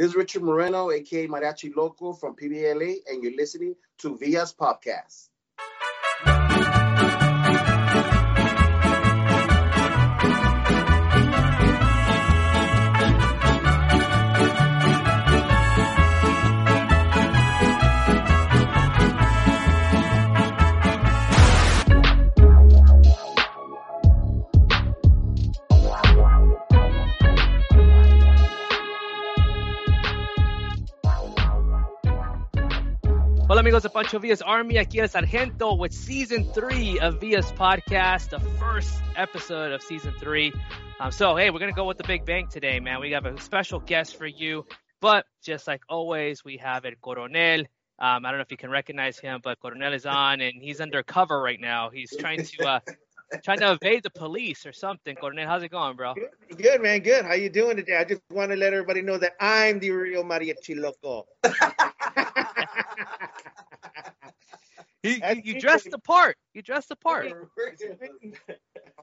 This is Richard Moreno, aka Mariachi Loco from PBLA, and you're listening to Villa's podcast. Hola amigos de Pancho Villa's Army, aquí el Sargento with season three of Villa's podcast, the first episode of season three. Um, so hey, we're gonna go with the big bang today, man. We have a special guest for you, but just like always, we have El Coronel. Um, I don't know if you can recognize him, but Coronel is on and he's undercover right now. He's trying to uh, trying to evade the police or something. Coronel, how's it going, bro? Good, man. Good. How you doing today? I just want to let everybody know that I'm the real mariachi loco. He, he, you dressed the part. You dressed the part.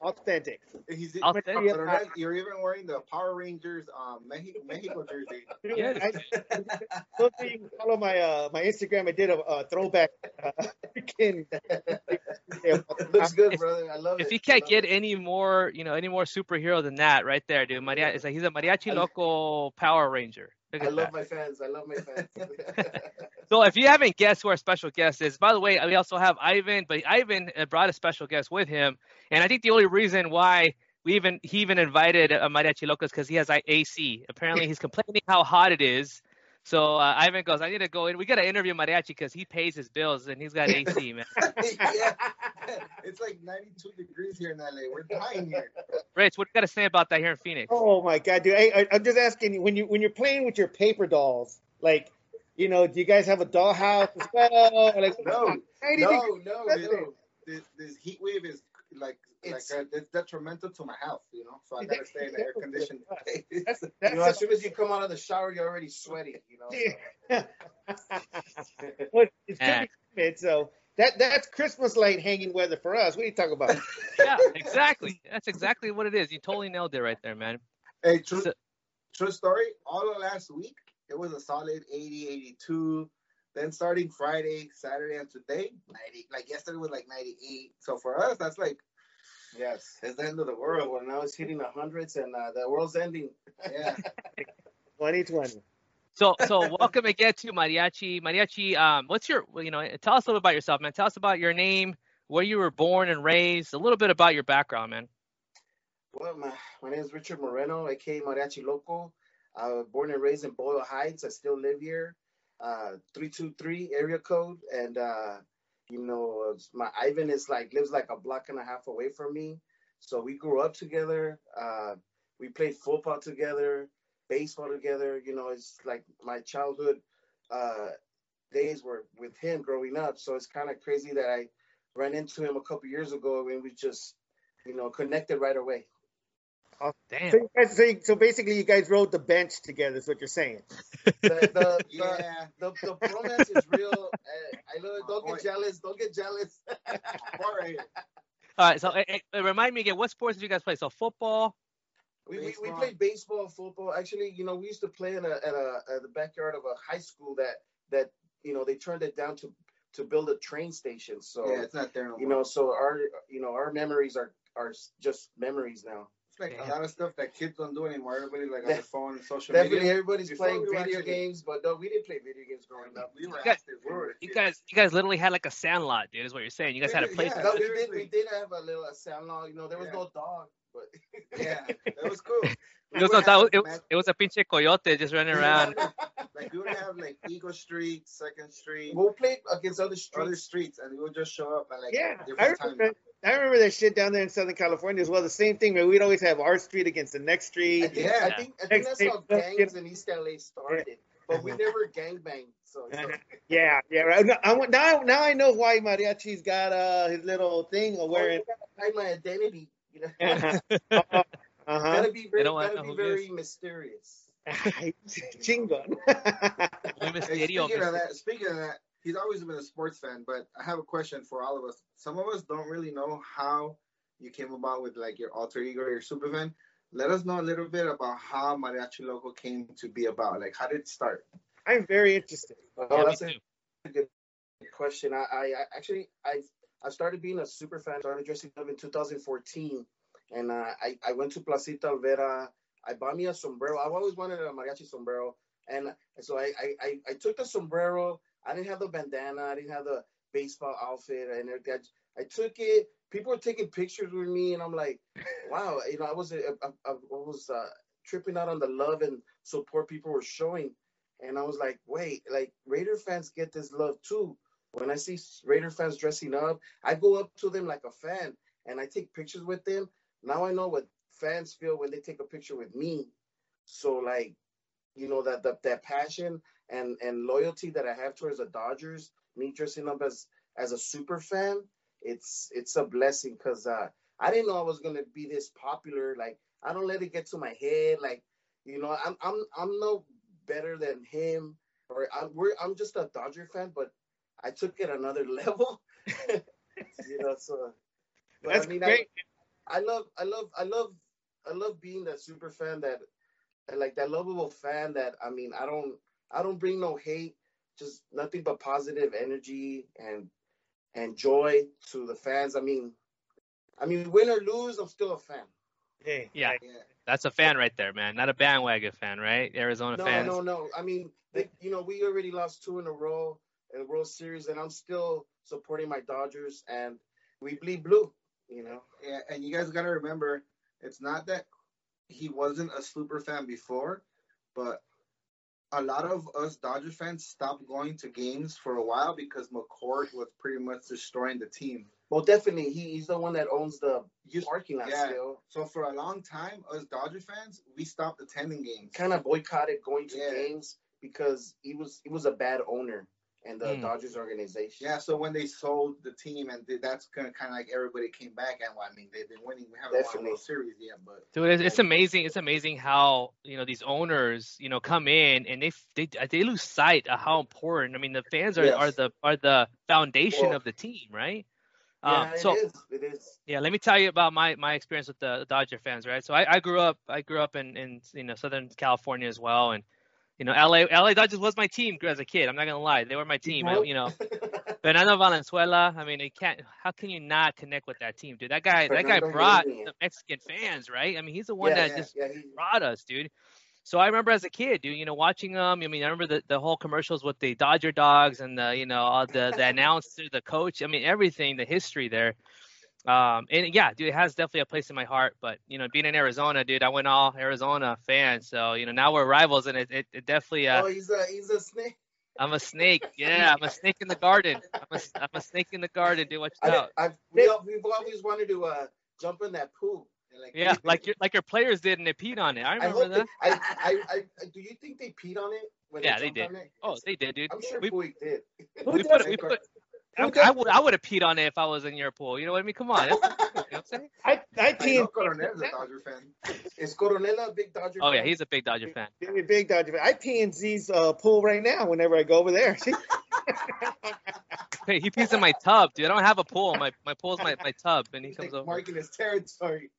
Authentic. He's, Authentic. Coronel, you're even wearing the Power Rangers um, Mexico, Mexico jersey. Yes. I, so if you follow my uh, my Instagram. I did a, a throwback. Uh, freaking- Looks good, If- brother. I love it. If he can't I love get any more, you know, any more superhero than that, right there, dude. Maria, it's like he's a mariachi loco Power Ranger. Look I love that. my fans. I love my fans. So if you haven't guessed who our special guest is, by the way, we also have Ivan, but Ivan uh, brought a special guest with him, and I think the only reason why we even he even invited a mariachi loco is because he has uh, AC. Apparently, he's complaining how hot it is. So uh, Ivan goes, I need to go in. We got to interview mariachi because he pays his bills and he's got AC, man. yeah. It's like 92 degrees here in LA. We're dying here. Rich, what do you got to say about that here in Phoenix? oh my god, dude! Hey, I, I'm just asking you when you when you're playing with your paper dolls, like, you know, do you guys have a dollhouse as well? Like, No, how do you think- No, no, no. This, this heat wave is like It's- like uh, it's detrimental to my health, you know. So I gotta stay in the air conditioned. That's, you know, as soon as you come out of the shower, you're already sweaty. You know. Well, it's Yeah. Christmas, so that that's Christmas light hanging weather for us. What are you talking about? Yeah, exactly. That's exactly what it is. You totally nailed it right there, man. Hey, true, So- true story. All of last week, it was a solid 80, 82. Then starting Friday, Saturday, and today, 90. Like yesterday was like 98. So for us, that's like, Yes, it's the end of the world. When now it's hitting the hundreds and uh, the world's ending. yeah. 2020. So, so welcome again to Mariachi. Mariachi, um, what's your, well, you know, tell us a little about yourself, man. Tell us about your name, where you were born and raised, a little bit about your background, man. Well, my, my name is Richard Moreno, aka Mariachi Loco. I was born and raised in Boyle Heights. I still live here. Uh, 323 area code. And, uh, you know, my Ivan is like, lives like a block and a half away from me. So we grew up together. Uh, we played football together, baseball together. You know, it's like my childhood uh, days were with him growing up. So it's kind of crazy that I ran into him a couple years ago and we just, you know, connected right away. Damn. So, guys, so, you- so basically, you guys rode the bench together. Is what you're saying? The, the, the, Yeah. the, the bromance is real. Uh, I love it. Don't Boy. get jealous. Don't get jealous. All right. All right. So, eh, eh, remind me again, what sports did you guys play? So, football. We, we, we Baseball. played baseball, football. Actually, you know, we used to play in a, at a at the backyard of a high school that that you know they turned it down to to build a train station. So Yeah, it's not there no you more. know, so our you know our memories are are just memories now. It's like Yeah. a lot of stuff that kids don't do anymore. Everybody like on Def- their phone and social Definitely, media. everybody's Before playing we video actually- games, but no, we didn't play video games growing up. We were guys- active. We were You kids. guys, you guys literally had like a sandlot, dude. Is what you're saying. You guys had a Yeah, place. yeah. No, we did. We did have a little sandlot. You know, there was Yeah. no dog, but Yeah, that was cool. It was, would that was, it, was, it was a pinche coyote just running around. like we would have like Eagle Street, Second Street, we'll play against other streets. other streets. streets, and we would just show up at like Yeah, different times. Remember. I remember that shit down there in Southern California as well. The same thing, man. We'd always have our street against the next street. think, Yeah. I think, I think that's how Next- gangs in East LA started, but we never gangbanged. So, so Yeah, yeah. Right. Now, I, want- now, now I know why Mariachi's got uh his little thing of wearing. hide my identity. You know, uh huh. gotta be very, don't wanna gotta be who very mysterious. Chingon. Muy Hey, misterio, speaking of that, speaking of that, he's always been a sports fan, but I have a question for all of us. Some of us don't really know how you came about with like your alter ego, your super fan. let us know a little bit about how Mariachi Loco came to be about. Like, how did it start? I'm very interested. Oh, Yeah, that's a good question. I, I, I actually I I started being a super fan. Started dressing up in 2014, and uh, I I went to Placita Olvera. I bought me a sombrero. I've always wanted a mariachi sombrero, and so I I, I, I took the sombrero. I didn't have the bandana. I didn't have the baseball outfit and everything. I, I took it. People were taking pictures with me, and I'm like, wow. You know, I was I, I, I was uh, tripping out on the love and support people were showing. And I was like, wait, like Raider fans get this love too. When I see Raider fans dressing up, I go up to them like a fan and I take pictures with them. Now I know what fans feel when they take a picture with me. So like, you know, that that, that passion and and loyalty that I have towards the Dodgers, me dressing up as as a super fan, it's it's a blessing because uh, I didn't know I was gonna be this popular. Like I don't let it get to my head. Like you know, I'm I'm I'm no better than him, or I'm we're, I'm just a Dodger fan, but I took it another level. you know, so That's I mean, great. I, I love I love I love I love being that super fan that like that lovable fan that I mean I don't I don't bring no hate, just nothing but positive energy and and joy to the fans. I mean, I mean win or lose, I'm still a fan. Hey, Yeah. Yeah. That's a fan right there, man. Not a bandwagon fan, right? Arizona No, fans. No, no, no. I mean, they, you know, we already lost two in a row in the World Series, and I'm still supporting my Dodgers, and we bleed blue. You know. Yeah, and you guys gotta remember, it's not that he wasn't a super fan before, but a lot of us Dodgers fans stopped going to games for a while because McCourt was pretty much destroying the team. Well, definitely, he, he's the one that owns the You- parking lot yeah. still. So for a long time, us Dodger fans, we stopped attending games. Kind of boycotted going to Yeah. games because he was he was a bad owner and the Mm. Dodgers organization. Yeah, so when they sold the team, and th- that's kind of kind of like everybody came back, and well, I mean they've been winning. We haven't won a World Series yet, but Dude, it's, it's amazing. It's amazing how you know these owners, you know, come in and they they they lose sight of how important. I mean, the fans are, Yes. are the are the foundation Well, of the team, right? Yeah, um, it so is. It is. yeah, let me tell you about my my experience with the Dodger fans, right? So I, I grew up I grew up in in you know Southern California as well, and you know LA LA Dodgers was my team as a kid. I'm not gonna lie, they were my team. I, you know, Fernando Valenzuela. I mean, it can't. How can you not connect with that team, dude? That guy that guy brought the Mexican fans, right? I mean, he's the one yeah, that yeah, just yeah, he, brought us, dude. So I remember as a kid, dude, you know, watching them. I mean, I remember the, the whole commercials with the Dodger dogs and the, you know, all the the announcer, the coach. I mean, everything, the history there. Um, and yeah, dude, it has definitely a place in my heart. But you know, being in Arizona, dude, I went all Arizona fan. So you know, now we're rivals, and it, it, it definitely. Uh, oh, he's a he's a snake. I'm a snake. Yeah, I'm a snake in the garden. I'm a, I'm a snake in the garden, dude. Watch I, out. I've, we, we've always wanted to uh, jump in that pool. like Yeah, like your like your players did, and they peed on it. I I remember hope that. they, I, I, I, do you think they peed on it? Yeah, they jumped did. Oh, they did, dude. I'm sure we- Puig did. We put, we put, Who I, I would I would have peed on it if I was in your pool. You know what I mean? Come on. That's, you know what I'm saying? I, I I pee know in Coronel's a Dodger fan. Is Coronel a big Dodger? Oh yeah, he's a big Dodger fan. I'm a big Dodger fan. I pee in Z's uh, pool right now whenever I go over there. Hey, he pees in my tub, dude. I don't have a pool. My my pool's my, my tub, and he comes like over. marking his territory.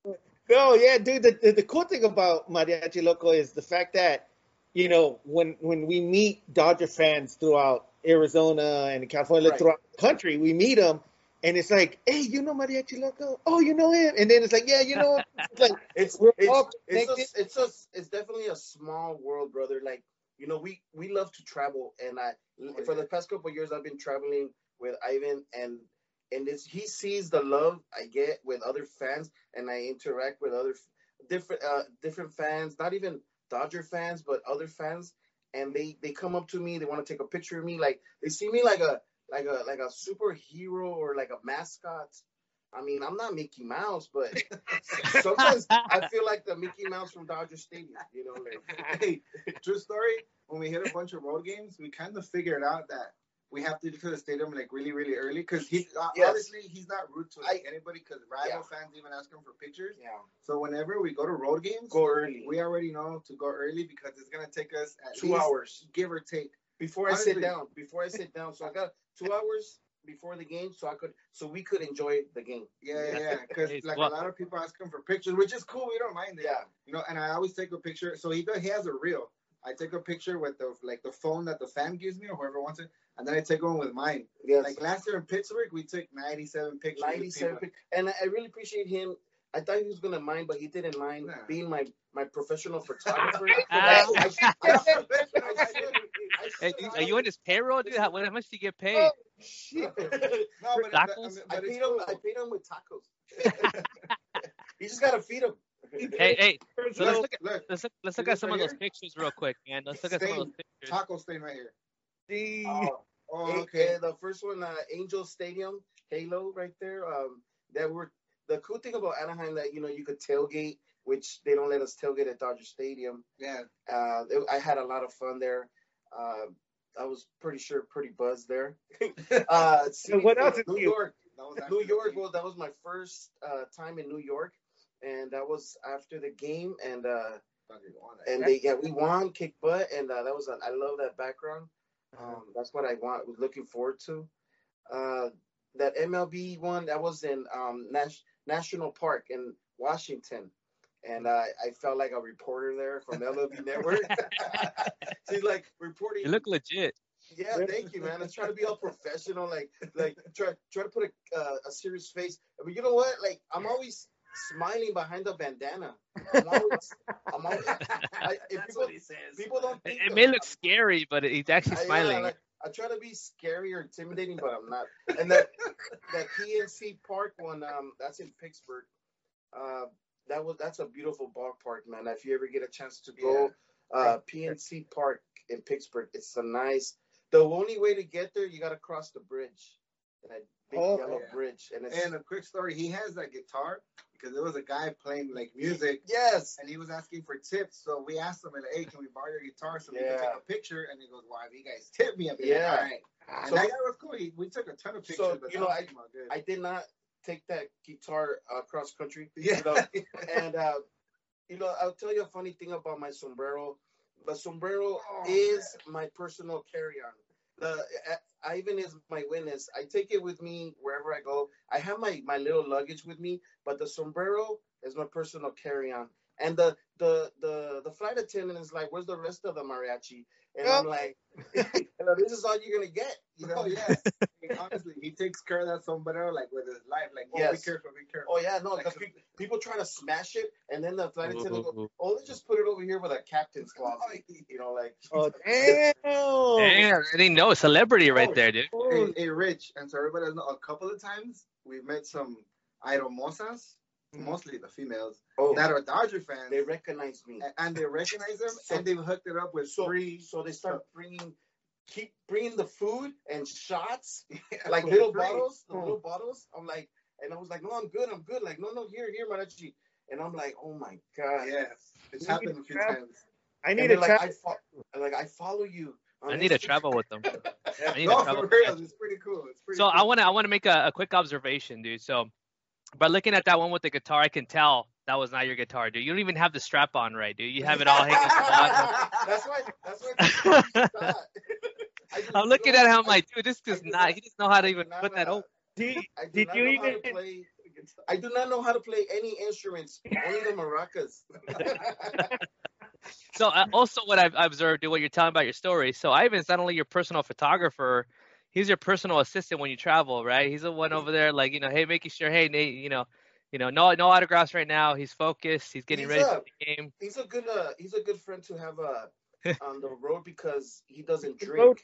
No, yeah, dude. The, the, the cool thing about Mariachi Loco is the fact that, you know, when when we meet Dodger fans throughout Arizona and California, Right. throughout the country, we meet them, and it's like, hey, you know Mariachi Loco? Oh, you know him? And then it's like, yeah, you know. It's like, It's We're it's it's a, it's a it's definitely a small world, brother. Like you know, we we love to travel, and I for the past couple of years, I've been traveling with Ivan, and and it's he sees the love I get with other fans, and I interact with other different uh different fans, not even Dodger fans, but other fans, and they they come up to me, they want to take a picture of me, like they see me like a like a like a superhero or like a mascot. I mean, I'm not Mickey Mouse, but sometimes I feel like the Mickey Mouse from Dodger Stadium. You know, like hey, true story. When we hit a bunch of road games, we kind of figured out that we have to get to the stadium like really, really early because he uh, Yes. honestly he's not rude to like, anybody because rival fans even ask him for pictures. yeah, So whenever we go to road games, go early. we already know to go early because it's gonna take us at two least, hours give or take. before I sit down. Before I sit down, so I got two hours before the game so I could so we could enjoy the game. Yeah, yeah, yeah. Because It's like what- a lot of people ask him for pictures, which is cool. We don't mind it. Yeah. You know, and I always take a picture. So he does, he has a reel. I take a picture with the like the phone that the fan gives me or whoever wants it, and then I take one with mine. Yes. Like last year in Pittsburgh, we took 97 pictures. 97 people. pic- and I I really appreciate him. I thought he was gonna mind, but he didn't mind Nah. being my my professional photographer. I- I- I are you on his payroll, dude? How, how much do you get paid? Oh, shit. No, uh, but, Tacos? but, I but it's paid him. I paid him with tacos. you just gotta feed him. Hey, hey, so let's Look, look at look, let's look, let's look at some right of those pictures real quick, man. Let's look at some of those pictures. taco stain right here. The- Oh, Oh, okay. uh, the first one, uh, Angel Stadium, Halo, right there. Um, that were the cool thing about Anaheim that you know you could tailgate, which they don't let us tailgate at Dodger Stadium. Yeah. Uh, it- I had a lot of fun there. Uh, I was pretty sure pretty buzzed there. uh, So what else did New you- York. New York. game. Well, that was my first uh, time in New York, and that was after the game, and uh, Thunder won it. and they yeah we won, kick butt, and uh, that was a, I love that background. Um, that's what I want was looking forward to. Uh, that MLB one that was in um, Nash, National Park in Washington, and I I felt like a reporter there from MLB Network. She's like reporting. You look legit. Yeah, thank you, man. I try to be all professional, like like try try to put a uh, a serious face. But you know what? Like I'm always smiling behind the bandana. I'm always, I'm always I, if people, people don't. It, Think it of- may look scary, but he's actually I- yeah, smiling. like, I try to be scary or intimidating, but I'm not. And that that PNC Park one, um, that's in Pittsburgh. Uh, that was that's a beautiful ballpark, man. If you ever get a chance to go, uh, PNC Park in Pittsburgh, it's a nice. The only way to get there, you got to cross the bridge, that big Oh, yellow yeah. bridge, and it's And a quick story, he has that guitar because there was a guy playing like music yes, and he was asking for tips. So we asked him, like, hey, can we borrow your guitar so we Yeah. can take a picture? And he goes, well, if you guys tip me, I'll be Yeah. like, all right. And So- that guy was cool. He, we took a ton of pictures. So, but you know, good. I did not take that guitar uh, cross country. yeah. You know, and uh, you know, I'll tell you a funny thing about my sombrero. The sombrero Oh, is my personal carry-on. The I- Ivan is my witness. I take it with me wherever I go. I have my my little luggage with me, but the sombrero is my personal carry-on. And the the the the flight attendant is like, "Where's the rest of the mariachi?" And I'm oh. like, "This is all you're gonna get." You know? Oh, yeah. I mean, honestly, he takes care of that sombrero like with his life. Like, oh, Yes. be careful, be careful. Oh yeah, no, Like, because people, people trying to smash it, and then the flight attendant go, Ooh. "Oh, let's just put it over here with a captain's closet." You know, like Oh, damn. Damn, I didn't know celebrity right oh, there, dude. Oh, hey, hey, Rich, and so everybody knows, a couple of times we've met some aeromosas, mm-hmm. mostly the females, oh, that are Dodger fans, they recognize me. and they recognize them, So- and they've hooked it up with So, free, so they start bringing, keep bringing the food and shots, Yeah, like little free. bottles, the Oh. little bottles. I'm like, and I was like, no, I'm good, I'm good. Like, no, no, here, here, Mariachi. And I'm like, oh my god. Yes, it's You happened a few have- times. I need they're a like. I fo- like I follow you. On I need to travel with them. I need to travel for with real, them. it's pretty cool. It's pretty So cool. I want to I want to make a, a quick observation, dude. So by looking at that one with the guitar, I can tell that was not your guitar, dude. You don't even have the strap on right, dude. You have it all hanging. from the bottom. that's why. That's why. I just I'm looking at him I- like, dude, this I does not. He doesn't know how to even put that over. Did, did you even? play. I do not know how to play any instruments, only the maracas. So uh, also what I've observed, dude, what you're telling about your story. So Ivan's not only your personal photographer, he's your personal assistant when you travel, right? He's the one over there, like you know, hey, making sure, hey, Nate, you know, you know, no no autographs right now. He's focused. He's getting He's ready a- for the game. he's a good. Uh, he's a good friend to have uh, on the road because he doesn't drink.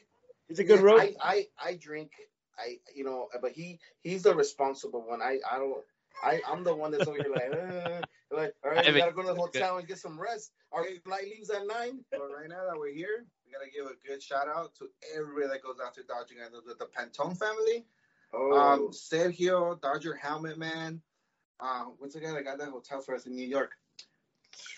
He's a good Yeah, road. I, I I drink. I you know, but he he's the responsible one. I I don't. I I'm the one that's over here like, uh, like all right, I we gotta go to the hotel and get some rest. Our flight leaves at nine. But right now that we're here, we gotta give a good shout out to everybody that goes out to Dodging and the, the Pantone family. Oh, Um, Sergio, Dodger Helmet Man. Uh, what's the guy that got that hotel for us in New York?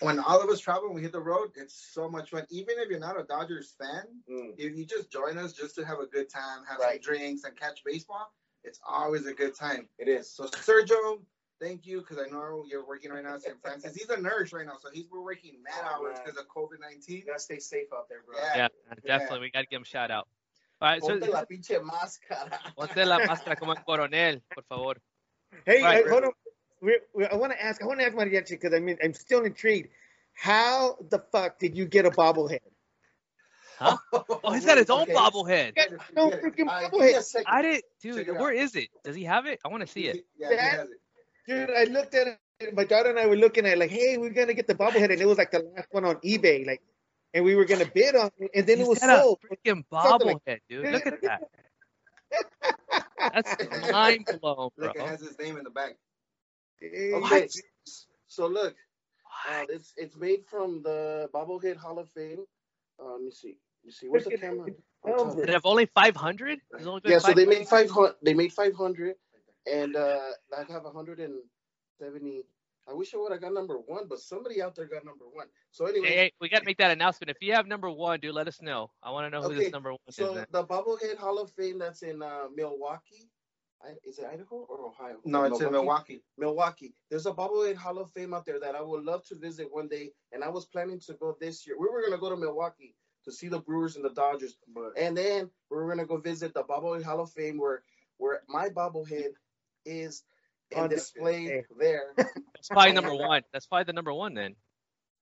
When all of us travel and we hit the road, it's so much fun. Even if you're not a Dodgers fan, Mm. if you just join us just to have a good time, have Right. some drinks, and catch baseball, it's always a good time. it is. So Sergio, thank you because I know you're working right now at St. Francis. He's a nurse right now, so he's we're working mad Oh, hours because of COVID nineteen. You gotta stay safe out there, bro. Yeah. Yeah, Yeah. definitely. We got to give him a shout out. All right, so la pinche máscara. ponte la máscara como en coronel, por favor. Hey, Right. uh, hold on. We, we, I want to ask. I want to ask Mariachi because I mean I'm still intrigued. How the fuck did you get a bobblehead? Oh, he's got his own Okay. bobblehead. No Yeah, freaking uh, bobblehead. me. I didn't, dude. Check it Where is it? Does he have it? I want to see it. Yeah, he That- has it. Dude, I looked at it. My daughter and I were looking at it like, hey, we're gonna get the bobblehead, and it was like the last one on eBay, like, and we were gonna bid on it, and then He's it was got a sold. freaking Something like- bobblehead, dude. Look at that. That's mind blown, bro. Look, it has his name in the back. Hey, Okay, so look, uh, it's it's made from the Bobblehead Hall of Fame. Uh, let me see. You see, where's the camera? number. Did it have only 500? There's only been Yeah, so they made five hundred. They made five hundred, and uh, I have hundred and seventy. I wish I would have got number one, but somebody out there got number one. So anyway, Hey, hey, we got to make that announcement. If you have number one, dude, let us know. I want to know who Okay, this number one is. so the Bobblehead Hall of Fame that's in uh, Milwaukee. Is it Idaho or Ohio? No, it's in Milwaukee. Milwaukee. There's a bobblehead Hall of Fame out there that I would love to visit one day, and I was planning to go this year. We were gonna go to Milwaukee to see the Brewers and the Dodgers, But and then we were gonna go visit the bobblehead Hall of Fame where where my bobblehead is On display. there. That's probably number one. That's probably the number one then.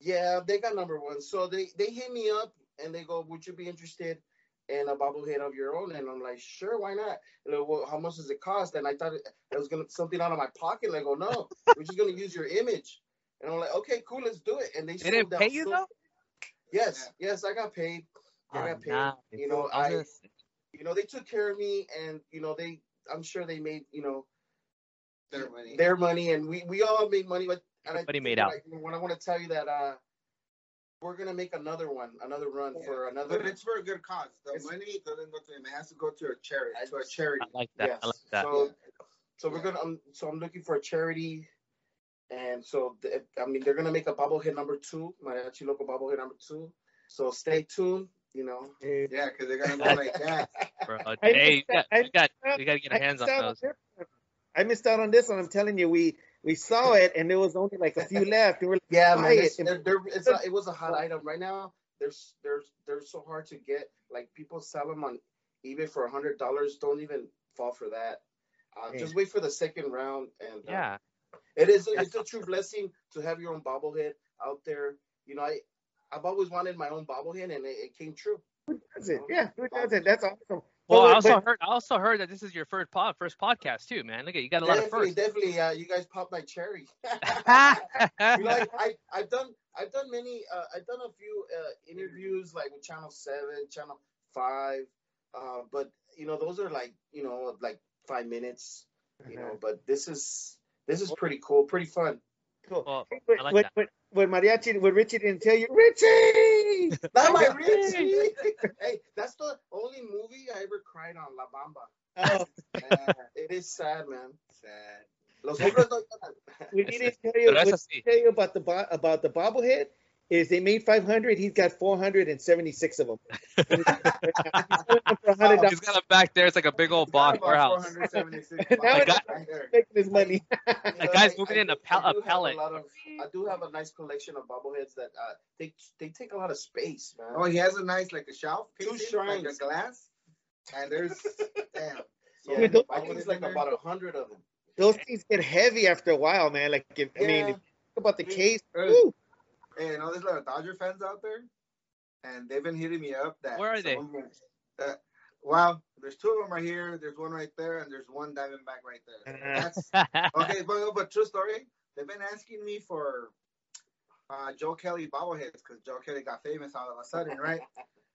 yeah, they got number one. So they they hit me up and they go, "Would you be interested?" In a bobblehead of your own, and I'm like, sure, why not? And they're, well, how much does it cost? And I thought it, it was gonna something out of my pocket. And I go, no, we're just gonna use your image. And I'm like, okay, cool, let's do it. And they, They didn't pay you so- though? Yes, yes, I got paid. I got paid. nah. You know, I, you know, they took care of me, and you know, they, I'm sure they made, you know, their money. their money, and we, we all made money. But and I Everybody think made out. I, what I want to tell you that uh, we're gonna make another one, another run for another. But it's for a good cause. The It's- money doesn't go to him. It has to go to a charity. I- To a charity. I like that. Yes. I like that. So, so we're gonna. Um, so I'm looking for a charity, and so the, I mean they're gonna make a bobblehead number two, Mariachi Loco bobblehead number two. So stay tuned. You know. Yeah, because they're gonna go like that. Bro, hey, you got, that- we got, I we got to get I our hands on those. I missed out on this one. I'm telling you, we we saw it and there was only like a few left. And like, Yeah, man. it. It's, they're, they're, it's a, it was a hot item right now. There's they're they're so hard to get. Like people sell them on eBay for a hundred dollars. Don't even fall for that. Uh, just wait for the second round, and uh, Yeah. it is it's a true blessing to have your own bobblehead out there. You know, I I've always wanted my own bobblehead, and it, it came true. who does it? Yeah, who does it? That's awesome. Well, But- I also but- heard, I also heard that this is your first pod, first podcast too, man. Look at you got a lot of definitely, firsts. definitely. Uh, you guys popped my cherry. you know, I, I I've done I've done many uh, I've done a few uh, interviews like with Channel Seven, Channel Five, uh, but you know those are like you know like five minutes, you know. But this is this is pretty cool, pretty fun. Cool. Well, But, I like but, that. but, but Mariachi, what Richie didn't tell you, Richie! Not my Richie. hey, that's the only movie I ever cried on, La Bamba. Oh, Uh, it is sad, man. Sad. Los hombres no lloran. we didn't tell you, Pero what eso didn't tell you about the bo- about the bobblehead is they made 500. He's got 476 of them. He's selling them for $100. He's got it back there. It's like a big old box warehouse. 476 Now bucks it's- making his money. You The guy's moving I in a do- pal- I a pallet. lot of, I do have a nice collection of bobbleheads that uh, they they take a lot of space, man. Oh, he has a nice like a shelf, Two painted, shrines. like a glass, and there's damn. yeah, those- I think it's like about a hundred of them. Those things get heavy after a while, man. Like, if, I mean, if you think about the case, Hey, woo, Hey, you know there's a lot of Dodger fans out there, and they've been hitting me up. That Where are they? some Uh, wow, there's two of them right here. There's one right there, and there's one Diamondback right there. That's okay, but, but true story. They've been asking me for uh, Joe Kelly bobbleheads because Joe Kelly got famous all of a sudden, right?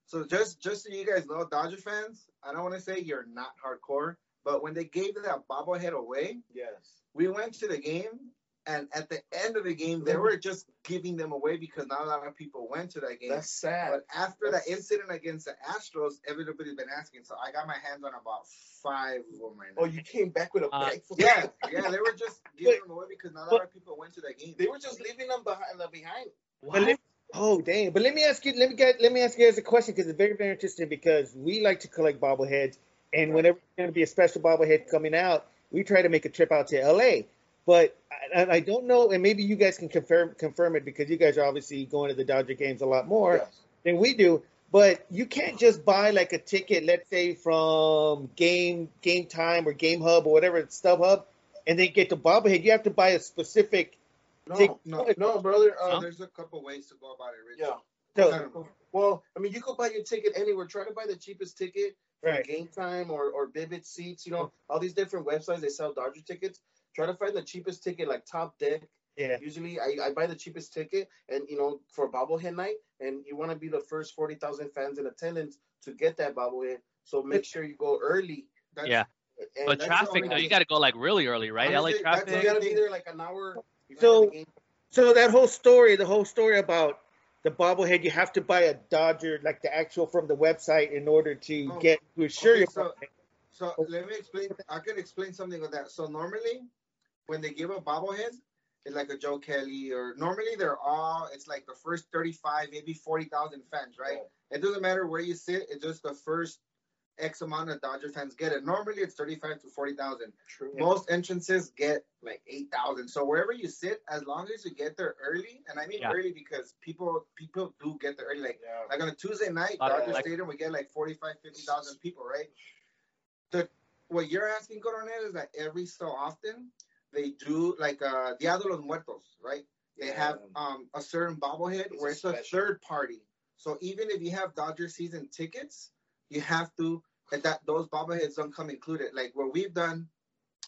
so just just so you guys know, Dodger fans, I don't want to say you're not hardcore, but when they gave that bobblehead away, Yes. we went to the game, and at the end of the game, they were just giving them away because not a lot of people went to that game. That's sad. but after that's- that incident against the Astros, everybody's been asking. So I got my hands on about five of them right now. Oh, you came back with a Uh, bag full. yeah, yeah, they were just giving them away because not a lot of people went to that game. They were just leaving them behind. behind. But let, oh dang! But let me ask you, let me get, let me ask you guys a question because it's very, very interesting. Because we like to collect bobbleheads, and whenever there's going to be a special bobblehead coming out, we try to make a trip out to LA. But I, I don't know, and maybe you guys can confirm confirm it because you guys are obviously going to the Dodger games a lot more Yes. than we do. But you can't just buy like a ticket, let's say from Game Game Time or Game Hub or whatever, StubHub, and then get the bobblehead. You have to buy a specific. No, Take- no, no, brother. Uh, Huh? There's a couple ways to go about it, Rich. Yeah. So, Well, I mean, you could buy your ticket anywhere. Try to buy the cheapest ticket from right. Game Time or, or Vivid Seats. You know, all these different websites they sell Dodger tickets. Try to find the cheapest ticket, like Top Deck. Yeah. Usually, I, I buy the cheapest ticket, and you know, for bobblehead night, and you want to be the first forty thousand fans in attendance to get that bobblehead. So make sure you go early. That's, Yeah. And But traffic though, you got to go like really early, right? LA Honestly, that's You traffic. gotta be there like an hour. So- So that whole story, the whole story about the bobblehead, you have to buy a Dodger, like the actual from the website, in order to Oh, get to assure okay, your so- bobblehead. So let me explain. I can explain something with that. So normally, when they give a bobblehead, it's like a Joe Kelly, or normally they're all. It's like the first thirty-five, maybe forty thousand fans, right? It doesn't matter where you sit. It's just the first X amount of Dodger fans get it. Normally it's thirty-five to forty thousand. True. Most entrances get like eight thousand. So wherever you sit, as long as you get there early, and I mean Yeah. early because people people do get there early. Like Yeah. like on a Tuesday night, of Dodger elect- Stadium, we get like 45, 50,000 people, right? The what you're asking, Coronel, is that every so often they do like uh Dia de los Muertos, right? They Yeah. have um a certain bobblehead It's where a it's a third party. So even if you have Dodger season tickets, you have to that those bobbleheads don't come included. Like what we've done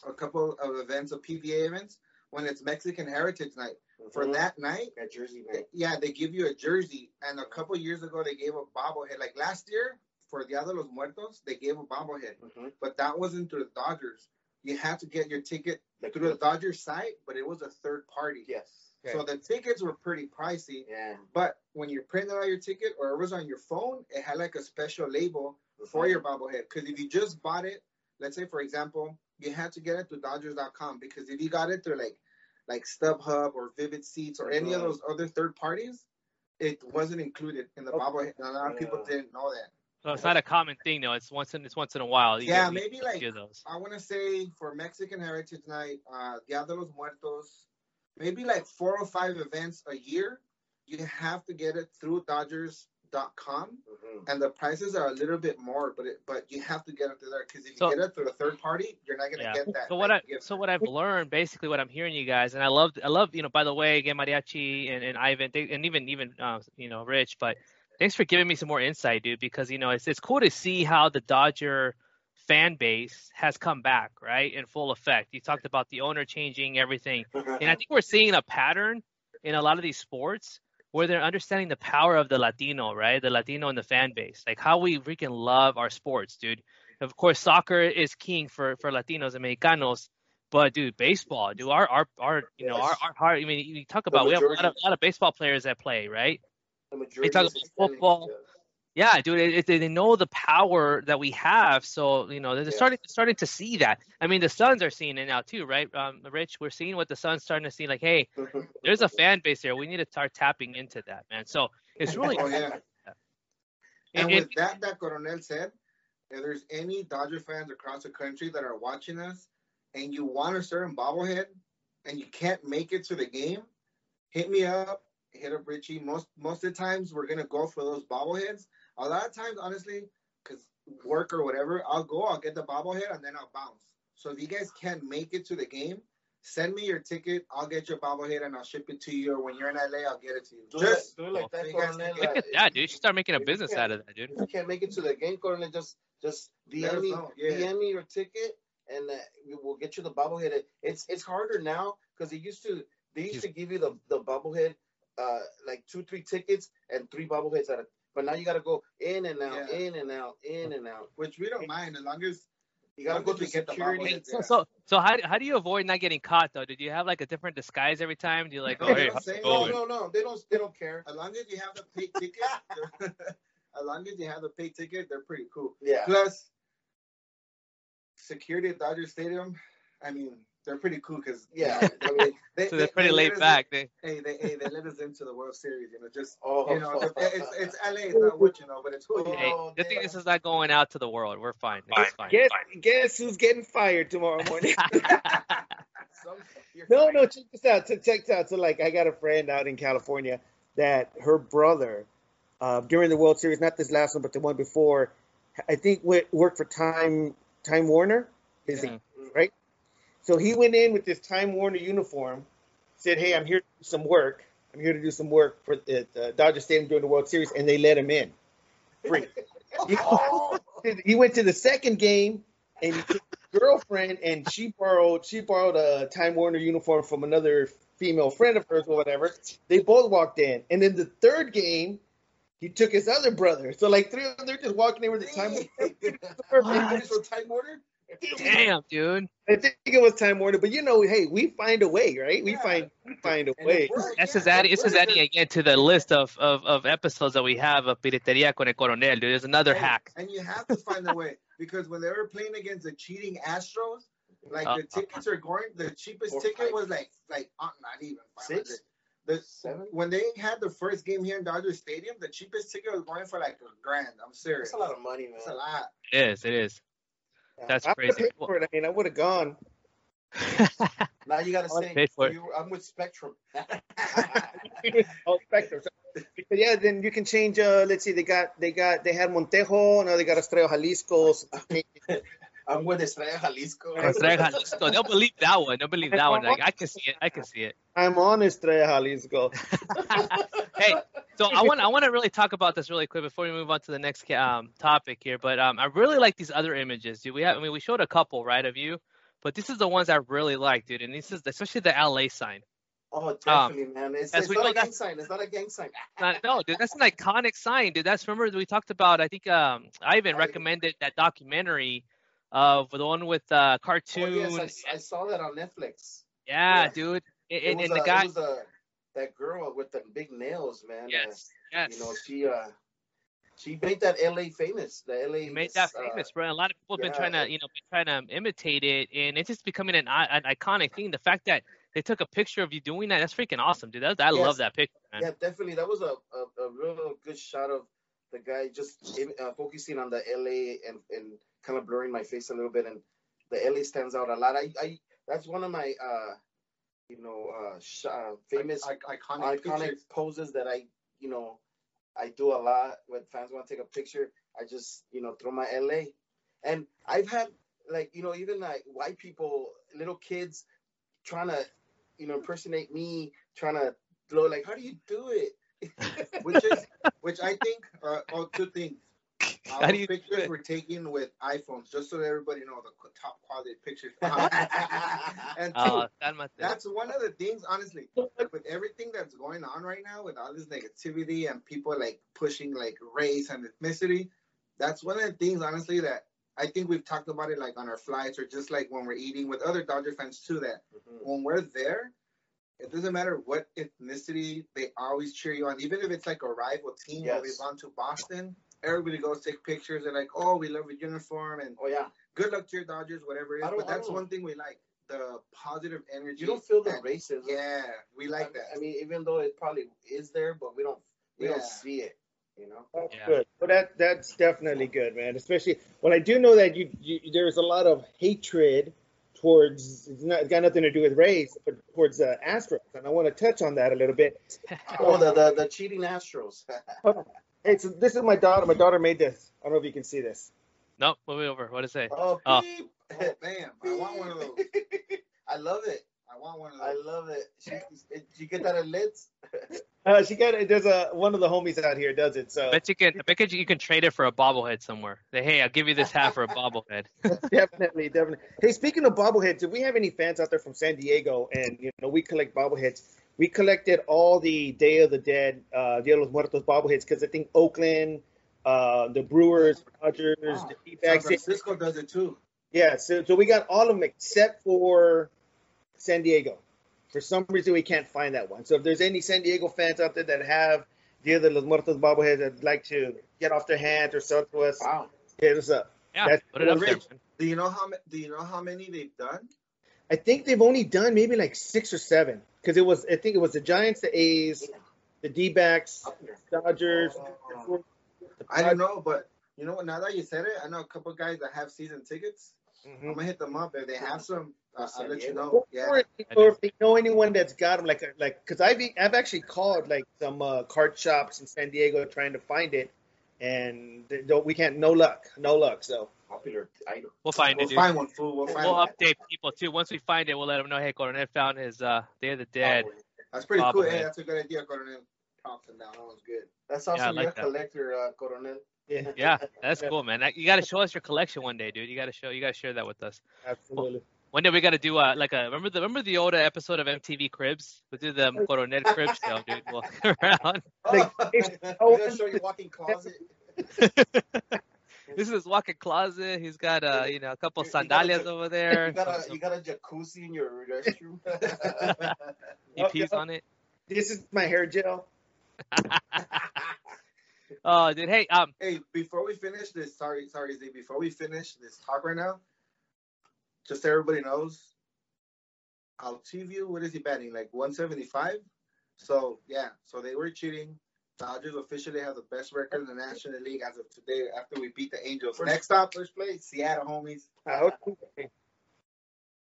a couple of events of PVA events when it's Mexican Heritage Night. For Mhm. that night, At Jersey night. yeah, they give you a jersey. And a couple years ago, they gave a bobblehead. Like last year, for Dia de los Muertos, they gave a bobblehead. Mhm. But that wasn't through the Dodgers. You had to get your ticket through the Dodgers site, but it was a third party. Yes. Okay. So the tickets were pretty pricey. Yeah. But when you printed out your ticket or it was on your phone, it had like a special label for your bobblehead. Because if you just bought it, let's say for example, you had to get it through Dodgers.com because if you got it through like like StubHub or Vivid Seats or any of Mhm. those other third parties, it wasn't included in the Okay. bobblehead. And a lot of people didn't know that. So it's not a common thing though. It's once in it's once in a while. You Yeah, get- maybe like- of those. I want to say for Mexican Heritage Night, uh, Dia de los Muertos, maybe like four or five events a year. You have to get it through Dodgers.com. Mhm. and the prices are a little bit more, but it, but you have to get it through there because if you So- get it through a third party, you're not gonna Yeah. get that. So what I gift. so what I've learned basically what I'm hearing you guys and I love I love you know by the way again mariachi and, and Ivan they, and even even uh, you know Rich but thanks for giving me some more insight dude because you know it's it's cool to see how the Dodger fan base has come back right in full effect. You talked about the owner changing everything mm-hmm. and I think we're seeing a pattern in a lot of these sports where they're understanding the power of the Latino, right? The Latino in the fan base, like how we freaking love our sports, dude. Of course, soccer is king for for Latinos and Mexicanos, but dude, baseball, dude, our our our you know our our heart. I mean, you talk about we have a lot of, a lot of baseball players that play, right? The majority talk about football. yeah. Yeah, dude, it, it- they know the power that we have, so you know they're Yes. starting starting to see that. I mean, the Suns are seeing it now too, right? Um, Rich, we're seeing what the Suns starting to see, like, hey, there's a fan base there. We need to start tapping into that, man. So it's really Oh, yeah. and, And with that, that Coronel said, if there's any Dodger fans across the country that are watching us, and you want a certain bobblehead, and you can't make it to the game, hit me up. Hit up Richie. Most most of the times we're gonna go for those bobbleheads. A lot of times, honestly, because work or whatever, I'll go. I'll get the bobblehead and then I'll bounce. So if you guys can't make it to the game, send me your ticket. I'll get your bobblehead and I'll ship it to you. Or when you're in LA, I'll get it to you. Do Just do it like that, so you guys Coronel. can look at that, dude. You should start making a business out of that, dude. If you can't make it to the game, Coronel, just just Let DM me, yeah. DM me your ticket, and uh, we will get you the bobblehead. It- It's it's harder now because they used to they used to give you the the bobblehead, uh, like two three tickets and three bobbleheads at a. But now you got to go in and out, Yeah. in and out, in and out. which we don't mind as long as You got to go As long through get the security. So, so, so how, how do you avoid not getting caught though? Did you have like a different disguise every time? Do you like, No, oh, hey, say no, No, no, no. They don't. They don't care. as long as you have the paid ticket, as long as you have the paid ticket, they're pretty cool. Yeah. Plus, security at Dodger Stadium, I mean, they're pretty cool because Yeah. I mean, they, So they're they- pretty they laid us back. They, hey, they hey, they let us into the World Series. You know, just oh, you know, it's it's, it's LA. It's not what you know, but it's cool. you hey, Oh, good thing damn. this is not going out to the world. We're fine. It's fine. Guess, guess who's getting fired tomorrow morning? Some- no, fine. no, check this out. Check check this out. So, like, I got a friend out in California that her brother uh, during the World Series, not this last one, but the one before. I think went, worked for Time Time Warner. Is Yeah. So he went in with this Time Warner uniform, said, "Hey, I'm here to do some work. I'm here to do some work for the uh, Dodger Stadium during the World Series," and they let him in. Free. He, he went to the second game and he took his girlfriend and she borrowed she borrowed a Time Warner uniform from another female friend of hers or whatever. They both walked in, and then the third game, he took his other brother. So like three of them, they're just walking in with the Time Warner. Time Warner? Damn, dude. I think it was Time Warner, but you know, hey, we find a way, right? We Yeah. find we find a And way. it worked, This is adding, it this is adding again to the list of, of, of episodes that we have of Pirateria con el Coronel, dude. There's another And- hack. And you have to find a way because when they were playing against the cheating Astros, like Uh, the tickets are going, the cheapest Or ticket five. was like like uh, not even Six? The, Seven? when they had the first game here in Dodger Stadium, the cheapest ticket was going for like a grand. I'm serious. That's a lot of money, man. That's a lot. It is, it is. That's I crazy. paid for it. I mean, I would have gone. Now you gotta say, for you, I'm with Spectrum. All spectrum. So, but yeah, then you can change. Uh, let's see, they got they got they had Montejo. Now they got Estrella Jalisco. So I'm with Estrella Jalisco. Estrella Jalisco. They'll believe that one. They'll believe that one. Like, I can see it. I can see it. I'm on Estrella Jalisco. hey, so I want I want to really talk about this really quick before we move on to the next um, topic here. But um, I really like these other images, dude. We have I mean we showed a couple right of you, but this is the ones I really like, dude. And this is especially the LA sign. Oh, definitely, man. It's, it's not a gang sign. It's not a gang sign. Not- no, dude, that's an iconic sign, dude. That's remember we talked about. I think um, Ivan recommended that documentary of the one with uh, cartoon. Oh, yes, I I, saw that on Netflix. yeah, yeah. dude. It and, was, and the guy. it was a, that girl with the big nails, man. uh, yes, yes. you know, she uh, she made that LA famous. The LA He made that uh, famous, bro. And a lot of people have been yeah, trying to, you know, been trying to imitate it, and it's just becoming an, an iconic thing. The fact that they took a picture of you doing that, that's freaking awesome, dude. That, I Yes. love that picture, man. Yeah, definitely. That was a, a, a real good shot of the guy just in, uh, focusing on the LA and, and kind of blurring my face a little bit. And the LA stands out a lot. I, I that's one of my uh, you know uh, sh- uh famous Like, iconic, iconic poses that I you know I do a lot when fans want to take a picture. I just you know throw my LA, and I've had like you know even like white people, little kids, trying to you know impersonate me, trying to blow like how do you do it? which is which I think are all two things. How Our do you pictures it? were taken with iPhones, just so everybody know the top quality pictures. and oh, two, Oh, cálmate. that's one of the things, honestly, with everything that's going on right now, with all this negativity and people like pushing like race and ethnicity, that's one of the things, honestly, that I think we've talked about it like on our flights or just like when we're eating with other Dodger fans too. That mm-hmm. when we're there, it doesn't matter what ethnicity, they always cheer you on. Even if it's like a rival team where Yes. we've gone to Boston, everybody goes take pictures. They're like, oh, we love your uniform and Oh yeah, good luck to your Dodgers, whatever it I is. don't- But that's one thing we like the positive energy. you don't feel the and- racism. Yeah, we like I, that. I mean, even though it probably is there, but we don't we don't see it. You know. That's Yeah. good. But that that's definitely good, man. Especially when I do know that you, you there's a lot of hatred towards it's not it's got nothing to do with race, but towards uh, Astros, and I want to touch on that a little bit. Oh, the the, the cheating Astros. Hey, so this is my daughter. My daughter made this. I don't know if you can see this. Nope, move it over. What does it say? oh, Oh. beep. Oh, bam! I want one of those. I love it. I want one of those. I love it. She, did you get that at Lids? Uh, she got it. There's a one of the homies out here does it. So I bet you can. I bet you you can trade it for a bobblehead somewhere. Say, hey, I'll give you this hat for a bobblehead. definitely, definitely. Hey, speaking of bobbleheads, if we have any fans out there from San Diego, and you know we collect bobbleheads, we collected all the Day of the Dead, uh, Dia de los Muertos bobbleheads because I think Oakland, uh, the Brewers, Dodgers, Wow. the San D-backs, Francisco does it too. yeah. So, so we got all of them except for San Diego. For some reason, we can't find that one. So if there's any San Diego fans out there that have Dia de los Muertos bobbleheads that'd like to get off their hands or sell to us, Wow. hit us up. Yeah, That's- put it up there. Rich, man. Do you know how ma- Do you know how many they've done? I think they've only done maybe like six or seven because it was I think it was the Giants, the A's, the D-backs, Dodgers. Oh. I don't know, but you know what? Now that you said it, I know a couple guys that have season tickets. Mhm. I'm gonna hit them up if they have some. Uh, I'll let you know. Or, Yeah. or, if, or if they know anyone that's got them, like like because I've I've actually called like some uh, card shops in San Diego trying to find it, and we can't no luck, no luck. So Popular item. We'll find We'll it, dude. find one, fool. We'll find We'll update people too. Once we find it, we'll let them know. Hey, Coronel found his uh, Day of the Dead. That's pretty cool. Bobblehead. Hey, that's a good idea, Coronel. Thompson down. That was good. That's Yeah, awesome. like You're a collector, uh, Coronel. yeah, Yeah, that's cool, man. You got to show us your collection one day, dude. You got to show. You got to share that with us. absolutely. One day we got to do uh, like a remember the remember the old episode of MTV Cribs? We'll do the Coronel Cribs show, dude. We'll around. Like, oh, I'm gonna show you walking closet. This is his walk-in closet. He's got uh, you know, a couple You- sandalias do- over there. You got a you got a jacuzzi in your restroom. he pees on it. This is my hair gel. Oh, dude. Hey, um, Hey, before we finish this, sorry, sorry, Z. Before we finish this talk right now, just so everybody knows, Altivio, what is he betting? Like 175. So yeah, so they were cheating. Dodgers officially have the best record in the National League as of today after we beat the Angels. First- Next stop, first place, Seattle homies. I hope-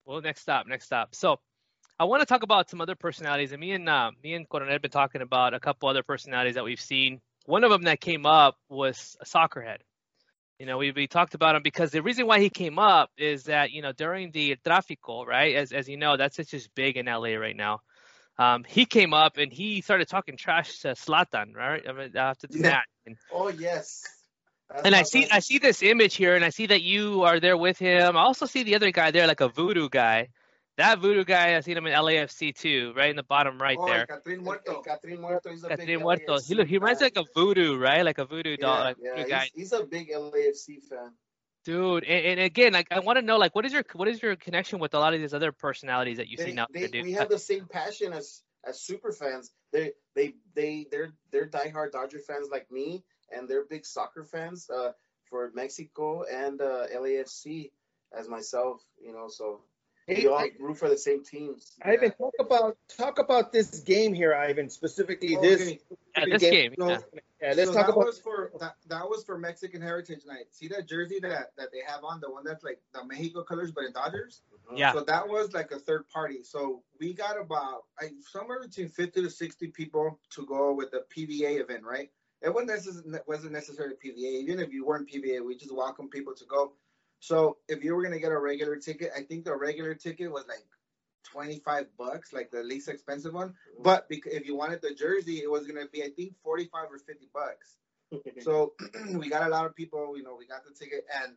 well, next stop, next stop. So, I want to talk about some other personalities. And me and uh, me and Coronel have been talking about a couple other personalities that we've seen. One of them that came up was a soccer head. You know, we, we talked about him because the reason why he came up is that you know during the Tráfico, right? As as you know, that's just big in LA right now. Um, he came up and he started talking trash to Zlatan, right? I mean, after the Yeah. match. And, oh yes. That's and I see bad. I see this image here, and I see that you are there with him. I also see the other guy there, like a voodoo guy. That voodoo guy, I seen him in LAFC too, right in the bottom right oh, there. Catherine Hey, Muerto. Catherine Muerto. He's a big Catherine Muerto. He LAFC look, he reminds like a voodoo, right? Like a voodoo doll, Yeah, like Yeah, voodoo he's, he's a big LAFC fan. Dude, and, and again, like I want to know, like, what is your what is your connection with a lot of these other personalities that you They, see now they, dude? we have the same passion as as super fans. They they they they're they're diehard Dodger fans like me, and they're big soccer fans uh, for Mexico and uh, LAFC as myself. You know, so we all root for the same teams. Ivan, talk about talk about this game here, Ivan. Specifically, oh, Okay. this yeah, this game. So- yeah. Yeah, let's so talk that about. was for that, that was for Mexican Heritage Night. See that jersey that that they have on, the one that's like the Mexico colors, but in Dodgers. Uh-huh. Yeah. So that was like a third party. So we got about like somewhere between fifty to sixty people to go with the PVA event, right? It wasn't necessarily wasn't necessarily PVA. Even if you weren't PVA, we just welcome people to go. So if you were gonna get a regular ticket, I think the regular ticket was like twenty five bucks, like the least expensive one. But if you wanted the jersey, it was gonna be I think forty five or fifty bucks. So we got a lot of people, you know, we got the ticket and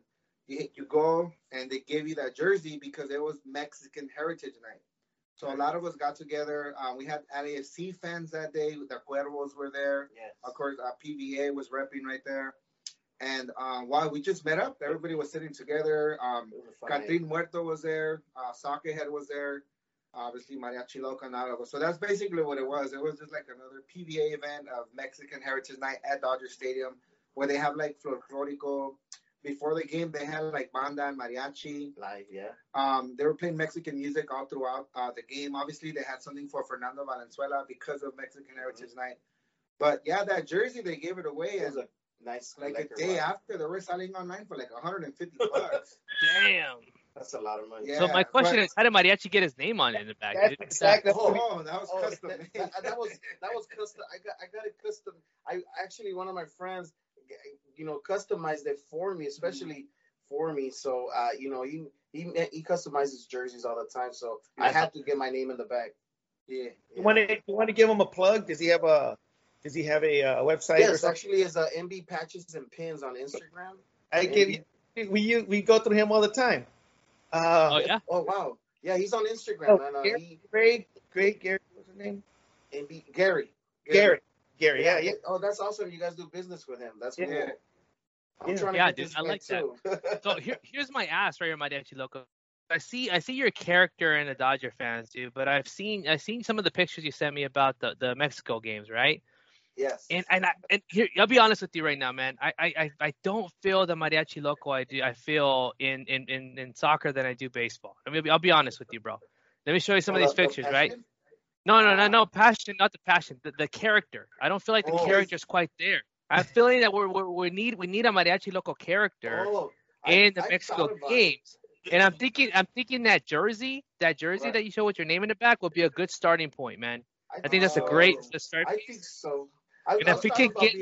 you, you go and they give you that jersey because it was Mexican Heritage Night. So a lot of us got together. Uh, we had LAFC fans that day. The Cuervos were there. yes. Of course, uh, PVA was repping right there. And uh, while we just met up, everybody was sitting together. Um, was a Catherine Muerto was there. Uh, Soccer Head was there. Obviously, Mariachi Loca and all of us. So that's basically what it was. It was just like another PVA event of Mexican Heritage Night at Dodger Stadium, where they have like folklorico. Before the game, they had like banda and mariachi. live, yeah. Um, they were playing Mexican music all throughout uh, the game. Obviously, they had something for Fernando Valenzuela because of Mexican Heritage Night. But yeah, that jersey they gave it away, It was and a nice like a day vibe. after, they were selling online for like 150 bucks. Damn. That's a lot of money. Yeah. so my question but- is, how did Mariachi get his name on it in the back? That's dude? exactly- Oh, that was Oh, custom. that, that, that was that was custom. I got I got it custom. I actually one of my friends, you know, customized it for me, especially for me. So uh, you know, he he he customizes jerseys all the time. So I had to get my name in the back. yeah. You want to you want to give him a plug? Does he have a Does he have a uh, website or Yes, something? actually, is uh, MB patches and pins on Instagram. I give you. We we go through him all the time. Uh, Oh yeah. Oh wow, yeah, he's on Instagram. Oh, man. Uh, Gary? he, Greg, Greg, Gary, what's his name? MB Gary. Gary, Gary. Yeah, yeah. Oh, that's awesome. You guys do business with him. That's cool. Yeah. I'm Yeah. to Yeah, dude, I guy like that. So here, here's my ass right here, my Dachi Loco. I see, I see your character in the Dodger fans, dude. But I've seen, I've seen some of the pictures you sent me about the, the Mexico games, right? Yes. And and I and here, I'll be honest with you right now, man. I I I- I don't feel the mariachi loco I do. I feel in in in, in soccer than I do baseball. I mean, I'll be honest with you, bro. Let me show you some of these the- the pictures, right? No, no, no, no passion, not the passion. The, the character. I don't feel like the Oh. character's quite there. I'm feeling that we're, we're we need we need a mariachi loco character Oh, I- in the I Mexico thought about it. games. And I'm thinking, I'm thinking that jersey, that jersey Right. that you show with your name in the back, will be a good starting point, man. I think that's a great start. I think so. I, And I if we can get-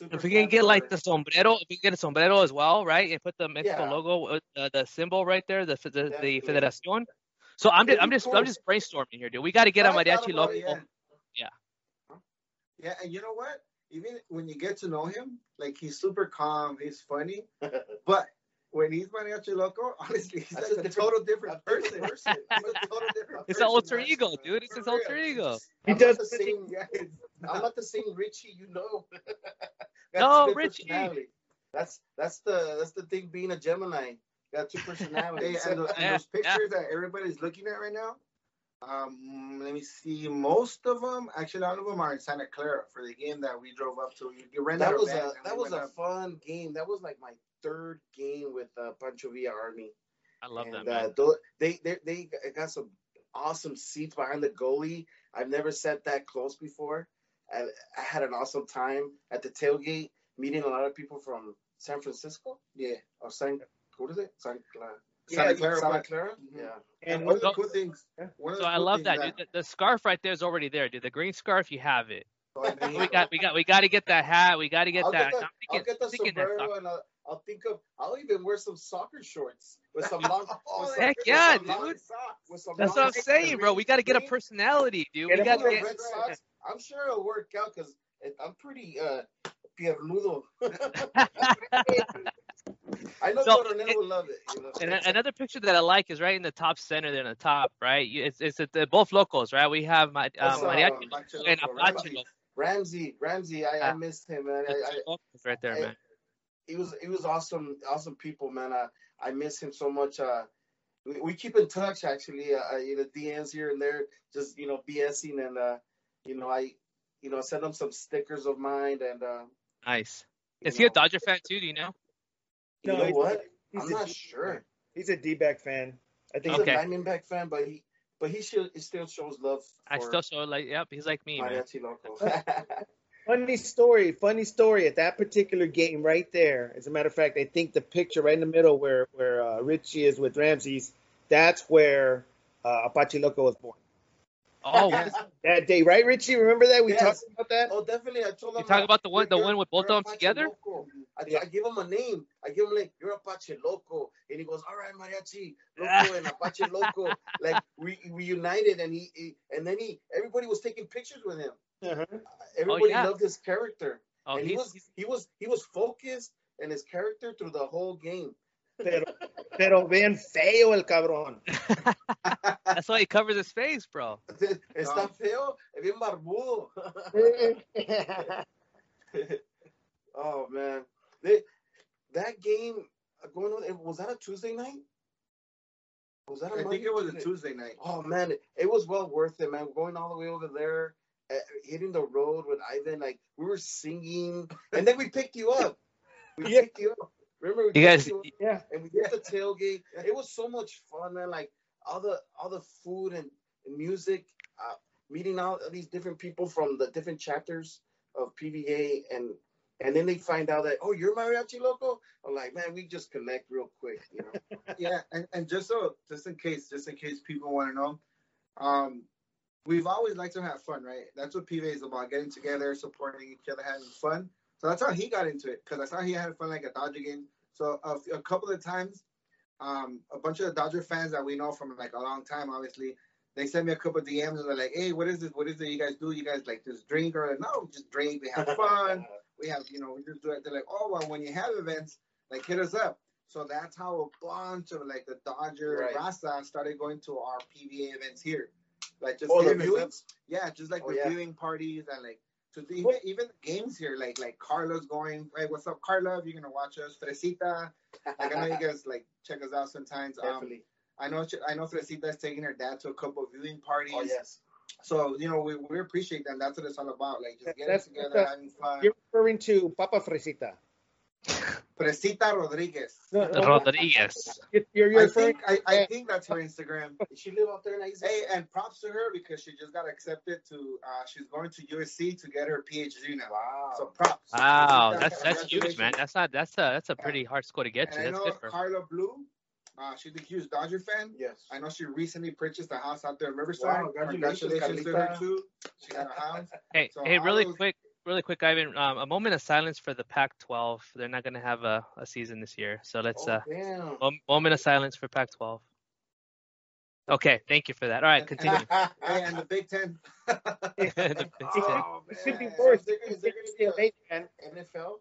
If we can get like the sombrero, if we can get a sombrero as well, right, and put the Mexico Yeah. logo, uh, with the, symbol right there, the the, the. Federación. So I'm just, I'm just, I'm just brainstorming here, dude. We got to get a mariachi logo. it, Yeah. Yeah, and you know what? Even when you get to know him, like he's super calm, he's funny, but when he's mariachi loco, honestly, he's That's like a a, different- total different a different person. He's a total different It's an alter man. ego, dude. It's For his alter real. ego. He I'm does the same. Yeah, I'm not the same Richie, you know. No, Richie. That's that's the that's the thing being a Gemini. Got two personalities. and, the- and those pictures that everybody's looking at right now, um, let me see. Most of them, actually, all of them are in Santa Clara for the game that we drove up to. You, you that our was a that we was a up. fun game. That was like my third game with uh, Pancho Villa Army. I love that, and, man. Uh, they they they got some awesome seats behind the goalie. I've never sat that close before. I, I had an awesome time at the tailgate, meeting a lot of people from San Francisco. Yeah, or San what is it? San Clara. Santa Yeah, Clara, Santa but- Clara. Mhm. Yeah. And And one of the So- cool things, one of So the I love things that, dude. The, the scarf right there is already there, dude. The green scarf, you have it. So I mean, We got, we got, we got to get that hat. We got to get I'll that. get the, I'm I'll get the thinking sombrero and I'll, I'll think of I'll even wear some soccer shorts with some long. Oh, with some, heck with yeah, some dude. socks, some That's what I'm saying, bro. We got to get a personality, dude. We got to get. red socks. I'm sure it'll work out because I'm pretty uh piernudo. I know So, Coronel will love it. You know? And another picture that I like is right in the top center there in the top, right? It's it's at the both locals, right? We have my, uh, uh, mariachi and Apache Ramsey. Ramsey, Ramsey, I, I Yeah. missed him, man. I, I, right there, I- man. he was he was awesome, awesome people, man. I I miss him so much. Uh, we, we keep in touch actually. Uh, you know, DMs here and there, just you know, BSing and uh, you know, I you know send him some stickers of mine and uh, Nice. you Is he a Dodger fan too? Do you know? You No, know he's- what? He's I'm not D- sure. He's a D-back fan. I think He's Okay. a Diamondback fan, but he but he still he still shows love. For I still show like, yep, he's like me, man. Funny story, funny story at that particular game right there. As a matter of fact, I think the picture right in the middle where where uh, Richie is with Ramses, that's where uh, Apache Loco was born. Oh, Yes. That day, right, Richie? Remember that we Yes. talked about that? oh, definitely. I told him. You talk about the one- the one with both of them together? I, Yeah. I give him a name. I give him like you're Apache Loco, and he goes, "All right, Mariachi Loco and Apache Loco." Like we we united, and he, he and then he everybody was taking pictures with him. Uh-huh. Everybody yeah. loved his character, oh, and he was he was he was focused and his character through the whole game. Pero, pero bien feo el cabrón. that's why he covers his face, bro. Está feo, es bien barbudo. oh man, they, that game going on. Was that a Tuesday night? Was that a I Monday I think it was a Tuesday? Tuesday night. Oh man, it, it was well worth it, man. Going all the way over there, uh, hitting the road with Ivan, like we were singing, and then we picked you up. We Yeah. picked you up. Remember, You guys, you Yeah. and we did the tailgate. It was so much fun, man. Like all the all the food and, and music, uh, meeting all these different people from the different chapters of PVA, and and then they find out that oh, you're mariachi loco. I'm like, man, we just connect real quick, you know. yeah, and, and just so just in case, just in case people want to know, um, we've always liked to have fun, right? That's what PVA is about: getting together, supporting each other, having fun. So that's how he got into it, because I saw he had fun like a Dodger game. So a, a couple of times, um, a bunch of Dodger fans that we know from like a long time, obviously, they sent me a couple of DMs and they're like, "Hey, what is this? What is it you guys do? You guys like just drink or no? Just drink. We have fun. we have, you know, we just do it. They're like, oh, well, when you have events, like hit us up. So that's how a bunch of like the Dodger Right. Rasta started going to our PVA events here. Like just Oh, the hitting us up. viewings? Yeah, just like Oh, the yeah. viewing parties and like to the, even even games here, like like Carlos going, hey, what's up, Carla? If you're gonna watch us, Fresita. Like I know you guys like check us out sometimes. Um, I know I know Fresita's taking her dad to a couple of viewing parties. oh yes. So you know we, we appreciate that. That's what it's all about. Like just getting That's- together, that's- having fun. You're referring to Papa Fresita. Fresita Rodriguez. No, no, Rodriguez. You're, you're I think I, I think that's her Instagram. She live out there in Isaac? Hey, and props to her because she just got accepted to. Uh, she's going to USC to get her PhD now. Wow. So props. Wow, Fresita, that's that's huge, man. That's not that's a that's a pretty hard score to get to. And I That's know good for. Carla Blue. Uh, she's a huge Dodger fan. Yes. I know she recently purchased a house out there in Riverside. Wow, congratulations, to her too. She got a house. Hey, So hey, really those- quick, really quick, Ivan. Um, a moment of silence for the Pac-12. They're not gonna have a, a season this year, so let's oh, uh, damn. mom- moment of silence for Pac-12. Okay, thank you for that. All right, continue. Hey, and the Big Ten. The Big Ten. Oh, It should be worse. Is there, is there going to awake, man. be an NFL?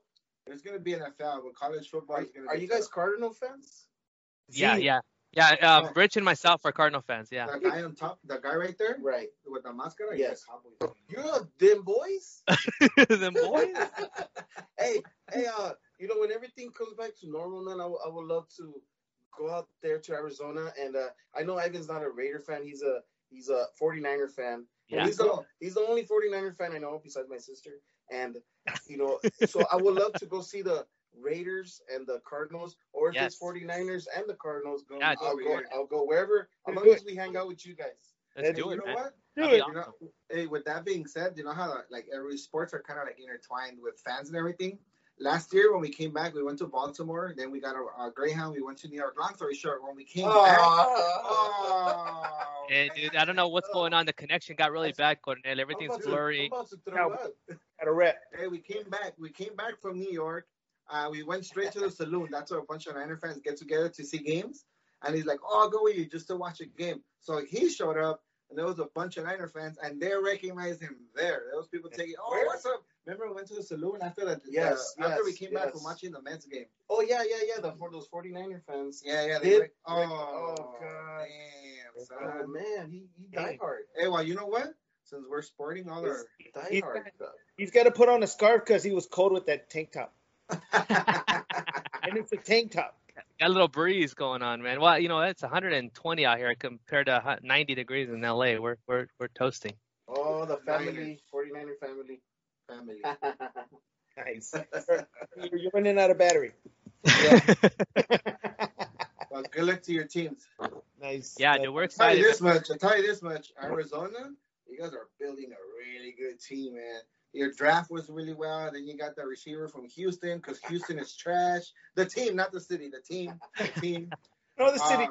There's gonna be an NFL, but college football Are, is gonna. are be you guys tough. Cardinal fans? yeah, See? yeah, yeah. Um, Rich and myself are Cardinal fans. Yeah. The guy on top, the guy right there Right. with the mascara. Yes. he's a Cowboys fan. You're a dim boys. Them boys. hey, hey, uh, you know, when everything comes back to normal, man, I would- would love to go out there to Arizona. And uh, I know Ivan's not a Raider fan. He's a he's a 49er fan. Yeah. He's the he's the only 49er fan I know besides my sister. And you know, so I would love to go see the Raiders and the Cardinals, or if Yes. it's 49ers and the Cardinals, go, Yeah, I'll go I'll go wherever as long as we hang out with you guys. Let's And do you it, know man. what? Do That'd it. You know, hey, with that being said, you know how like every sports are kind of like intertwined with fans and everything. Last year when we came back, we went to Baltimore. Then we got a, a Greyhound. We went to New York. Long story short, when we came back, oh, Hey, dude, I don't know what's going on. The connection got really bad, Cornel. Everything's I'm about to- blurry. I'm about to throw Now- up. A rep. Hey, we came back. We came back from New York. Uh, we went straight to the saloon. That's where a bunch of Niner fans get together to see games. And he's like, "Oh, I'll go with you just to watch a game." So he showed up, and there was a bunch of Niner fans, and they recognized him there. There was people taking, "Oh, Where? what's up?" Remember, we went to the saloon after that. Yes, uh, after we yes, came back from watching the Mets game. Oh yeah, yeah, yeah. The for those 49er fans. Yeah, yeah. Did- rec- oh, oh, God. damn, Oh man, he he died hard. Hey, well, you know what? Since we're sporting all our He's died He's. He's got to put on a scarf because he was cold with that tank top. And it's a tank top. Got a little breeze going on, man. Well, you know, it's 120 out here compared to 90 degrees in LA. We're we're we're toasting. Oh, the family, 49er family. family. Nice. you're, you're running out of battery. Yeah. Well, good luck to your teams. Nice. yeah, dude, we're I'll tell you this much. I'll tell you this much. Arizona, you guys are building a really good team, man. Your draft was really well. And then you got the receiver from Houston because Houston is trash. The team, not the city. The team. The team. No, the city.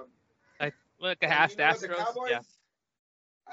Um, Look, and half you know what, the Astros. Cowboys, Yeah. I,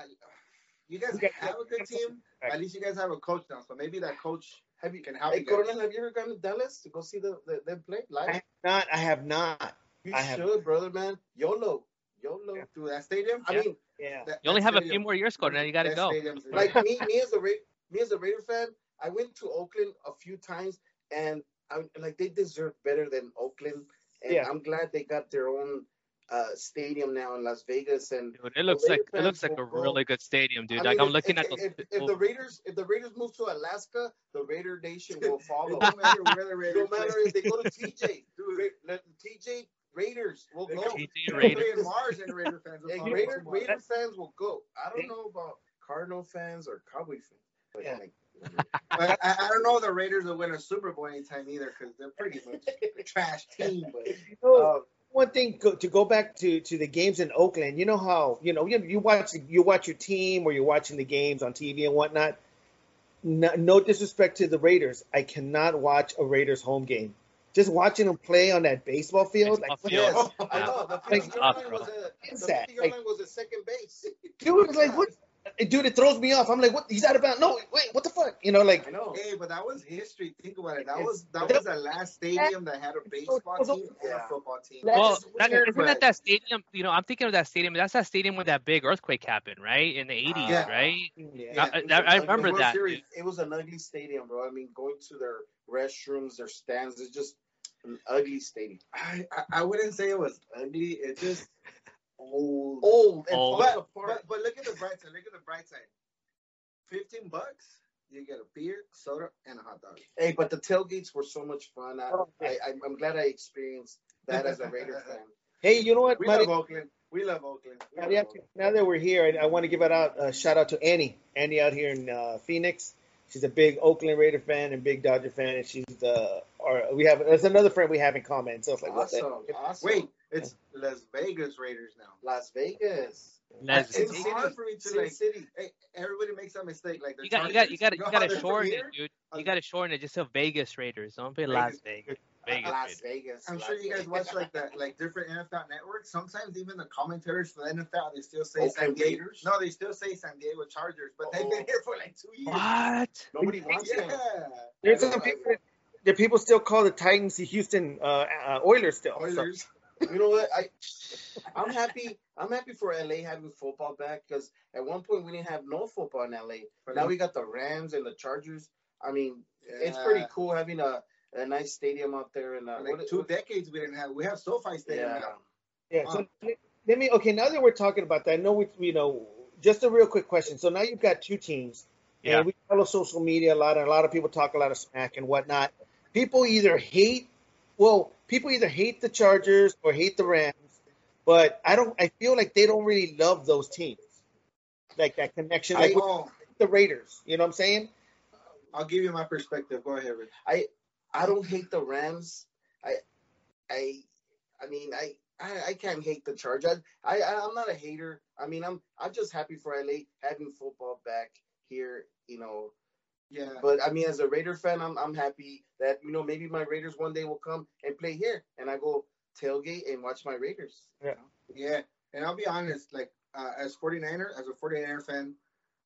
you guys We have a good team. At least you guys have a coach now, so maybe that coach Have you? can help Hey, you guys. Coronel, have you ever gone to Dallas to go see the, the them play I live? have not. I have not. You I have- should, brother, man. YOLO, YOLO. through that stadium. I mean, Yeah. That- You only that have a few more years, Cornel. You got to go. like me, me as a Ra- me as a Raider fan, I went to Oakland a few times, and I like they deserve better than Oakland. And Yeah. I'm glad they got their own uh, stadium now in Las Vegas. And Dude, it looks like it looks like a go- really good stadium, dude. I like mean, I'm looking if, at the. if, if the Raiders if the Raiders move to Alaska, the Raider Nation will follow. no matter where the It Raiders don't matter if they go to TJ. Dude, let the TJ Raiders will go. go- TJ Raiders. Mars and Raider fans. will Hey, follow Raider. Raider fans will go. I don't know about Cardinal fans or Cowboy fans. But Yeah. like, I, I don't know the Raiders will win a Super Bowl anytime either because they're pretty much a trash team. But You know, uh, one thing go, to go back to to the games in Oakland. You know how you know you, you watch you watch your team or you're watching the games on TV and whatnot. No, no disrespect to the Raiders, I cannot watch a Raiders home game. Just watching them play on that baseball field, Baseball like what field. the- yes, I know. The Like, 50 tough, line was a the that? 50 Like- line was a second base. dude, like what? Dude, it throws me off. I'm like, what? He's out of bounds. No, wait, what the fuck? You know, like I know. hey, but that was history. Think about it. That was that was the last stadium that had a baseball team and a football team. Well, just that, weird, isn't that but- that stadium? You know, I'm thinking of that stadium. That's that stadium where that big earthquake happened, right? In the 80s, Yeah. right? yeah. I, It was I, a- I a remember World that. Series. It was an ugly stadium, bro. I mean, going to their restrooms, their stands, it's just an ugly stadium. I, I I wouldn't say it was ugly. It just old. Old and Old. But, apart. but but look at the bright side. Look at the bright side. Fifteen bucks, you get a beer, soda, and a hot dog. Hey, but the tailgates were so much fun. I, Oh, I, I I'm glad I experienced that as a Raider fan. Hey, you know what? We Mari- love Oakland. We love Oakland. We Now, love Oakland. now that we're here, I, I want to give it out a shout out to Annie. Annie out here in uh, Phoenix. She's a big Oakland Raider fan and big Dodger fan, and she's the. Or we have there's another friend we have in common. So it's like, what the- Awesome, awesome. Wait, it's Las Vegas Raiders now. Las Vegas, Las It's Vegas. hard for me to Sin like. City. Hey, everybody makes that mistake. Like the You got, you got, you got, you got to shorten it, here? dude. You got to shorten it just to Vegas Raiders. Don't be Las Vegas. Vegas. Las. Vegas. I'm Las sure you guys Vegas. watch like the like different NFL networks. Sometimes even the commentators for the NFL they still say San Diego. Raiders? No, they still say San Diego Chargers, but they've been Oh. here for like two years. What? Nobody wants Yeah. them. There's some people. The people still call the Titans the Houston uh, uh, Oilers still. So- Oilers. You know what? I I'm happy. I'm happy for LA having football back because at one point we didn't have no football in LA. Now we got the Rams and the Chargers. I mean, it's pretty cool having a, a nice stadium out there and uh, Like what- two what- decades we didn't have. We have SoFi Stadium yeah. now. Yeah. So let- let me. Okay, now that we're talking about that, I know we, you know, just a real quick question. So now you've got two teams, Yeah. and we follow social media a lot, and a lot of people talk a lot of smack and whatnot. People either hate, well, people either hate the Chargers or hate the Rams, but I don't. I feel like they don't really love those teams, like that connection, like I, oh, the Raiders. You know what I'm saying? I'll give you my perspective. Go ahead, Rich. I don't hate the Rams. I I I mean I I, I can't hate the Charge. I, I I'm not a hater. I mean I'm I'm just happy for LA having football back here. You know, Yeah. but I mean as a Raider fan, I'm I'm happy that you know maybe my Raiders one day will come and play here, and I go tailgate and watch my Raiders. Yeah, Yeah. and I'll be honest, like uh, as 49er, as a 49er fan,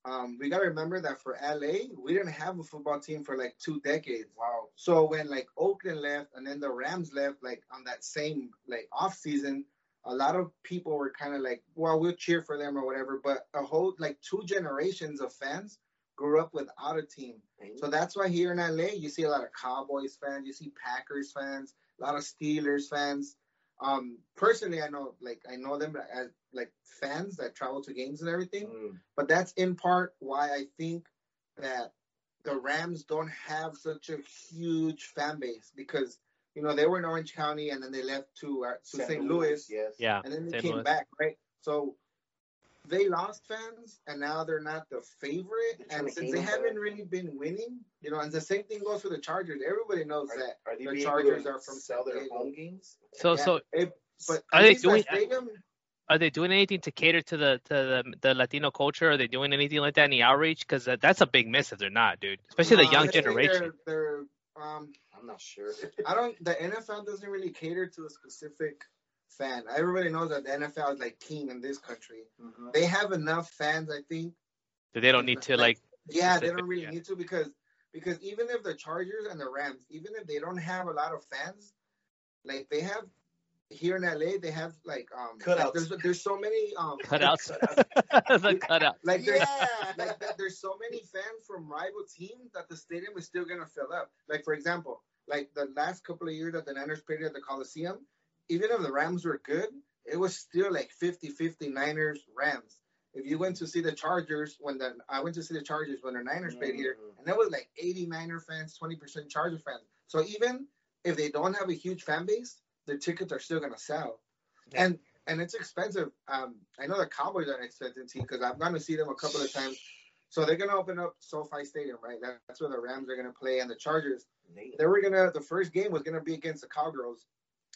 um, we gotta remember that for LA, we didn't have a football team for like two decades. Wow. So when like Oakland left and then the Rams left, like on that same like off season, a lot of people were kind of like, well, we'll cheer for them or whatever. But a whole like two generations of fans grew up without a team. So that's why here in LA, you see a lot of Cowboys fans, you see Packers fans, a lot of Steelers fans. Um, personally, I know like I know them as like fans that travel to games and everything, Mm. but that's in part why I think that the Rams don't have such a huge fan base because you know they were in Orange County and then they left to uh, to St. Louis Yes. Yeah. and then they St. came Louis. back, right? So they lost fans, and now they're not the favorite. They're And since they haven't back. really been winning, you know, and the same thing goes for the Chargers. Everybody knows Are, that. are they the be Chargers able to are from sell their San home games? So Yeah, so it- but Are they doing- stadium? are they doing anything to cater to the to the, the Latino culture? Are they doing anything like that? Any outreach? Because that, that's a big miss if they're not, dude. Especially the Uh, young I generation. They're, they're um, I'm not sure. I don't. The NFL doesn't really cater to a specific fan. Everybody knows that the NFL is like king in this country. Mhm. They have enough fans, I think, So they don't need to like. Yeah, they don't really yeah. need to because because even if the Chargers and the Rams, even if they don't have a lot of fans, like they have here in LA, they have like um like, Cutouts. there's there's so many um Cutouts. the cutout. like there's Yeah. like there's so many fans from rival teams that the stadium is still gonna fill up. Like for example, like the last couple of years that the Niners played at the Coliseum, even if the Rams were good, it was still like 50-50 Niners Rams. If you went to see the Chargers when the I went to see the Chargers when the Niners played here, Mhm. and there was like 80 Niner fans, 20% Charger fans. So even if they don't have a huge fan base, the tickets are still gonna sell. Yeah. And and it's expensive. Um, I know the Cowboys are an expensive team because I've gone to see them a couple of times. So they're gonna open up SoFi Stadium, right? That's where the Rams are gonna play, and the Chargers. They- They were gonna. The first game was gonna be against the Cowgirls.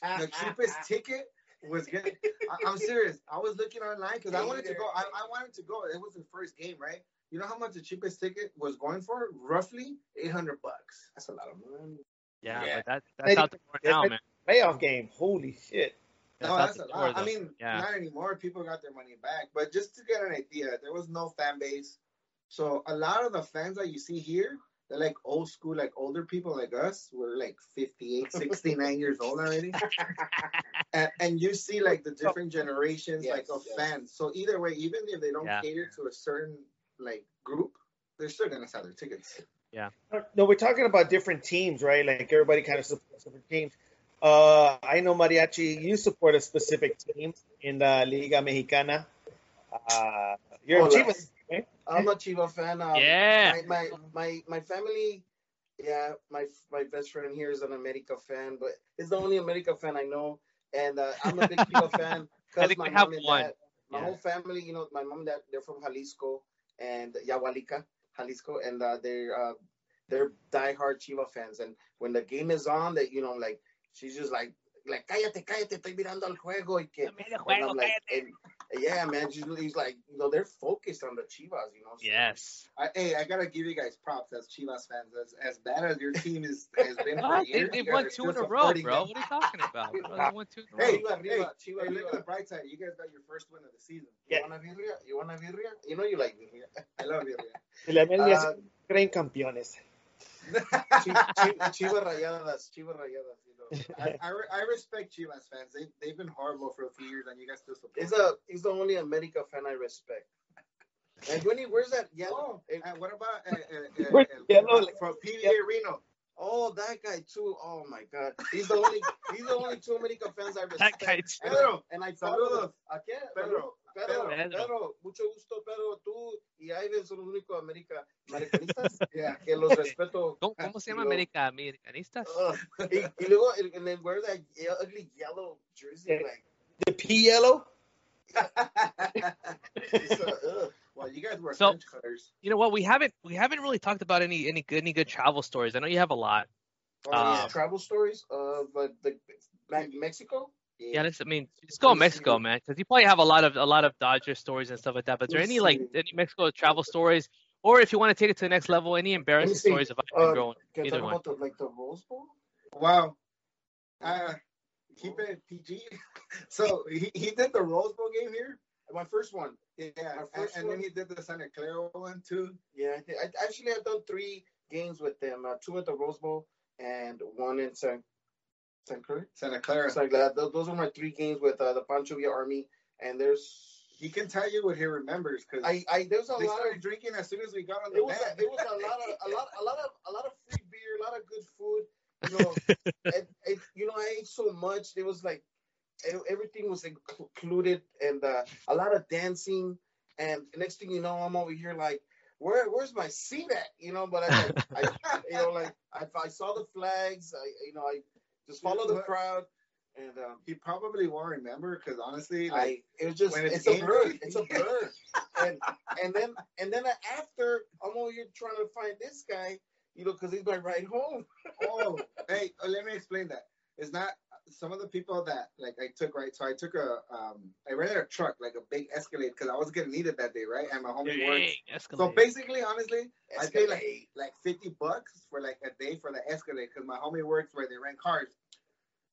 The ah, ah, cheapest ah. ticket was gonna. I, I'm serious. I was looking online because I wanted to go. I, I wanted to go. It was the first game, right? You know how much the cheapest ticket was going for? Roughly 800 bucks. That's a lot of money. Yeah, Yeah. but that, that's out there more now, man. Playoff game. Holy shit. That's no, that's the a door, lot. I mean, yeah. not anymore. People got their money back. But just to get an idea, there was no fan base. So a lot of the fans that you see here, they're like old school, like older people like us. We're like 58, 69 years old already. And, and you see like the different generations Yes, like of yes. fans. So either way, even if they don't Yeah. cater to a certain like group, they're still gonna sell their tickets. Yeah. No, we're talking about different teams, right? Like everybody kind of supports different teams. Uh, I know Mariachi, you support a specific team in the Liga Mexicana. Uh, you're Oh, a Chivas. I'm a Chiva fan. Um, Yeah. My, my my my family. Yeah, my my best friend here is an America fan, but he's the only America fan I know, and uh, I'm a big Chiva fan because my mom and one. dad, my Yeah. whole family, you know, my mom and dad, they're from Jalisco and Yahualica, Jalisco, and uh, they're uh, they're diehard Chiva fans, and when the game is on, that you know, like she's just like like cállate, cállate, estoy mirando al juego, y que Mira, and I'm like, and, yeah, man. He's, he's like, you know, they're focused on the Chivas, you know. so- Yes. I, hey, I gotta give you guys props as Chivas fans. As, as bad as your team is has been for What? They, years, they won two in a row, bro. them. What are you talking about? Bro, they won two in a row. Hey, Chiva hey, arriba, Chiva Hey, look at the bright side. You guys got your first win of the season. You want a birria? You want a birria? You know you like birria. I love you. De la media Uh, creen campeones. Chi- Chi- Chivas rayadas, Chivas rayadas, you know. I, I, I respect Chivas fans. They they've been horrible for a few years, and you guys still support. He's a he's the only America fan I respect. And when he where's that Oh, yellow? and what about uh, uh, uh, yellow? from PVA Reno? Oh, that guy too. Oh my God, he's the only he's the only two America fans I respect. That respect. guy too. And, Pedro, and I follow saludos. them. ¿A quién? Pedro, Pedro, Pedro. Pedro, mucho gusto, Pedro. Tú y Ivan son los únicos América, americanistas Yeah. que los respeto. ¿Cómo, cómo se llama Yo- América? ¿Americanistas? Ugh. y, y luego, and and then wear that ye- ugly yellow jersey, like. The P yellow. It's, uh, ugh. Well, you guys were So-. You know what? We haven't we haven't really talked about any any good any good travel stories. I know you have a lot. Oh, yeah, Um, travel stories of uh, the Me- Mexico. Yeah, let's, I mean, just go Mexico, man, because you probably have a lot of a lot of Dodger stories and stuff like that. But is there any like any Mexico travel stories, or if you want to take it to the next level, any embarrassing stories about you Uh, growing? Can Either one. the like the Rose Bowl? Wow. Uh, keep it PG. so he, he did the Rose Bowl game here. My first one. Yeah, and, first and one? then he did the Santa Clara one too. Yeah, I, I actually I've done three games with them. Uh, two at the Rose Bowl and one in San San Cruz. Santa Clara. Like that. Those, those are my three games with uh, the Pancho Villa Army. And there's He can tell you what he remembers because I I there's a they lot started of drinking as soon as we got on the it was a, it was a lot of a lot a lot of a lot of free beer, a lot of good food. You know, and, and, you know I ate so much. It was like everything was included, and uh, a lot of dancing. And next thing you know, I'm over here like, where where's my seat at? You know, but I, I you know like I, I saw the flags. I you know I just follow the crowd, and um, he probably won't remember because honestly, like I it was just it's it's, a game blur. It's a blur. and and then and then after I'm over here trying to find this guy, you know, because he's my ride home. oh, hey, let me explain that. It's not some of the people that like I took right. So I took a um, I rented a truck like a big Escalade because I was gonna need it that day, right? And my homie works. Dang, So basically, honestly, I paid like like fifty bucks for like a day for the Escalade because my homie works where they rent cars.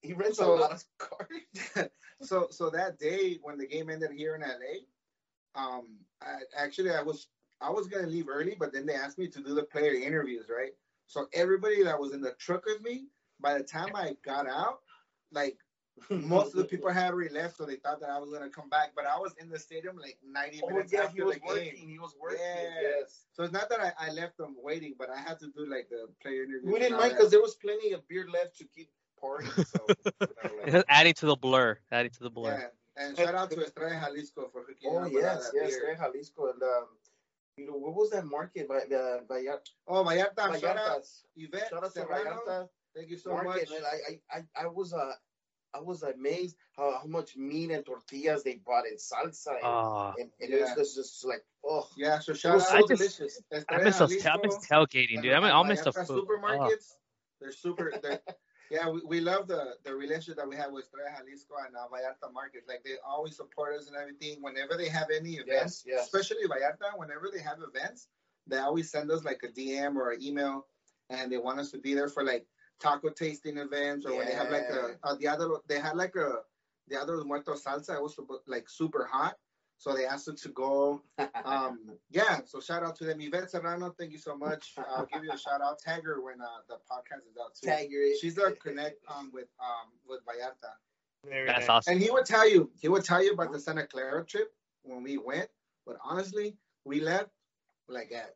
he rents so- a lot of cars. so so that day when the game ended here in LA, um, I, actually I was I was gonna leave early, but then they asked me to do the player interviews, right? So everybody that was in the truck with me, by the time I got out, like most of the people had already left, so they thought that I was gonna come back. But I was in the stadium like 90 Oh minutes yeah, after he was the working. He was working. Yeah. Yes. So it's not that I, I left them waiting, but I had to do like the player interviews. We didn't mind because there was plenty of beer left to keep partying. So you know, like- adding to the blur, adding to the blur. Yeah. And shout out to Estrella Jalisco for hooking oh up with all yes, yes, beer. Real Jalisco and um, you know what was that market by the Vallarta? Oh, Vallarta, shout out Vallartas. Yvette Shout out to Vallarta. Thank you so market, much. man. I, I, I, I was uh, I was amazed how, how much meat and tortillas they bought in salsa, and, Oh, and, and Yeah. it was just like, oh, Yeah, so shout out so I just- delicious. I miss those. I miss tailgating, dude. I mean, I'll miss the Vallarta food. Oh. supermarkets. They're super. They're, yeah, we, we love the the relationship that we have with Estrella Jalisco and uh, Vallarta Market. Like they always support us and everything. Whenever they have any events, Yes, yes. especially Vallarta, whenever they have events, they always send us like a DM or an email, and they want us to be there for like taco tasting events or when they have like a, a the other they had like a the other was muerto salsa. It was like super hot, so they asked us to go. Um, yeah, so shout out to them. Yvette Serrano, thank you so much. I'll give you a shout out. Tag her when uh, the podcast is out too. Tag your She's our connect um with um with Vallarta. Very That's nice. awesome. And he would tell you, he would tell you about the Santa Clara trip when we went. But honestly, we left like at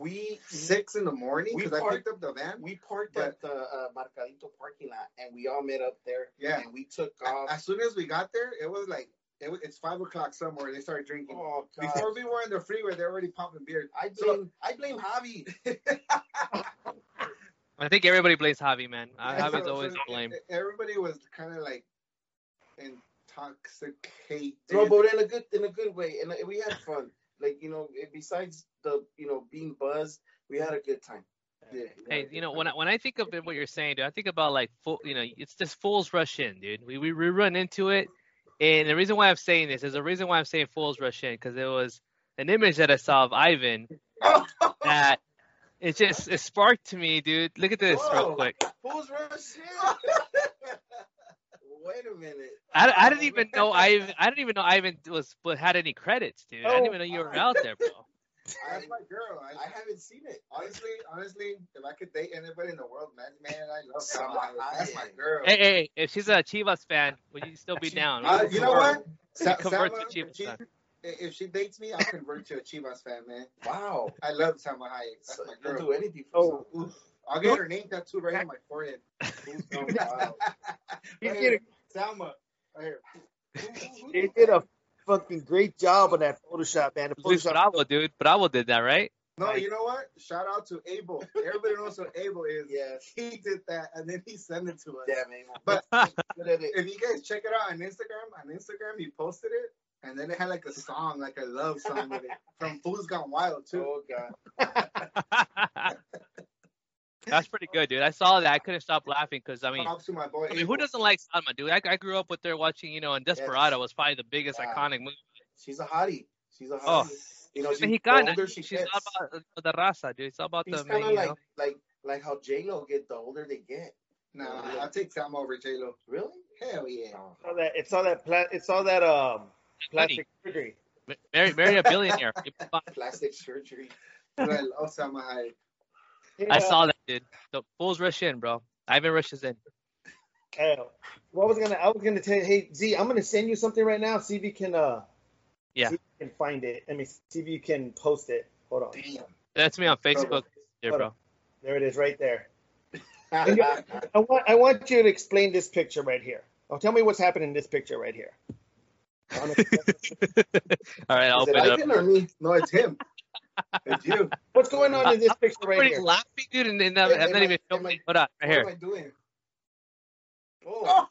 We six in the morning We because I parked- picked up the van. we parked But- at the uh, Mercadito parking lot, and we all met up there. Yeah. and we took off. As soon as we got there, it was like it was, it's five o'clock somewhere. They started drinking. Oh God! Before we were in the freeway, they're already pumping beer. I So- blame I blame Javi. I think everybody blames Javi, man. Uh, Yeah, Javi's so- always so to blame. Everybody was kind of like intoxicated. No, but in a good in a good way, and uh, we had fun. Like you know, besides the you know being buzzed, we had a good time. Yeah. we Hey, you know, when I, when I think of it, what you're saying, dude, I think about like full, you know, it's just fools rush in, dude. We we, we run into it, And the reason why I'm saying this is the reason why I'm saying fools rush in because it was an image that I saw of Ivan that it just it sparked to me, dude. Look at this real Whoa. quick. Who's rushing? Wait a minute. I, I didn't even know Ivan. I didn't even know I even was had any credits, dude. I didn't even know you were out there, bro. That's my girl. I, I haven't seen it. honestly, honestly, if I could date anybody in the world, man, man, I love Salma Salma. Hayek. That's my girl. Hey, hey, if she's a Chivas fan, would you still be She- down? Uh, you know what? Sa- Convert Salma, to Chivas if she, fan. if she dates me, I'll convert to a Chivas fan, man. Wow. I love Salma Hayek. That's So my you'll girl. do anything for Oh, Oof. I'll get her name tattooed right on my forehead. he did, here. Salma. Right here. a, he did a fucking great job on that Photoshop, man. The Photoshop. Bravo, dude. Bravo did that, right? No, you know what? Shout out to Abel. Everybody knows who Abel is. Yeah, He did that and then he sent it to us. Yeah, man. But Good at it. if you guys check it out on Instagram, on Instagram he posted it and then it had like a song, like a love song with it from Fools Gone Wild too. Oh God. That's pretty good, dude. I saw that. I couldn't stop laughing because I mean, to my boy. I mean, who doesn't like Salma, dude? I, I grew up with her watching, you know, and Desperado was probably the biggest Wow. iconic movie. She's a hottie. She's a Oh. hottie. You know, She's she, the Mexicana. older she She's gets, all about uh, the raza, dude. It's all about she's the, kind of you like know. like like how J Lo get the older they get. Nah, I'll take Salma over J Lo. Really? Hell yeah. Oh. It's all that. It's all that. Pla- it's all that. Um, plastic surgery. Ma- Marry, marry a billionaire. Plastic surgery. I love Salma Hayek. I saw that, dude. The fools rush in, bro. Ivan rushes in. Uh, what was gonna? I was gonna tell you, hey Z, I'm gonna send you something right now. See if you can. Uh, Yeah. See if you can find it. I mean, see if you can post it. Hold on. Damn. That's me on Facebook, there, bro. There it is, right there. I want. I want you to explain this picture right here. Oh, tell me what's happening in this picture right here. All right, I'll Is open it it up. Or me? No, it's him. It's you. What's going on in this picture right Everybody's here? laughing, dude, and, and I'm, Hey, I'm not I- even filming. Hold on, right What here. am I doing? Oh.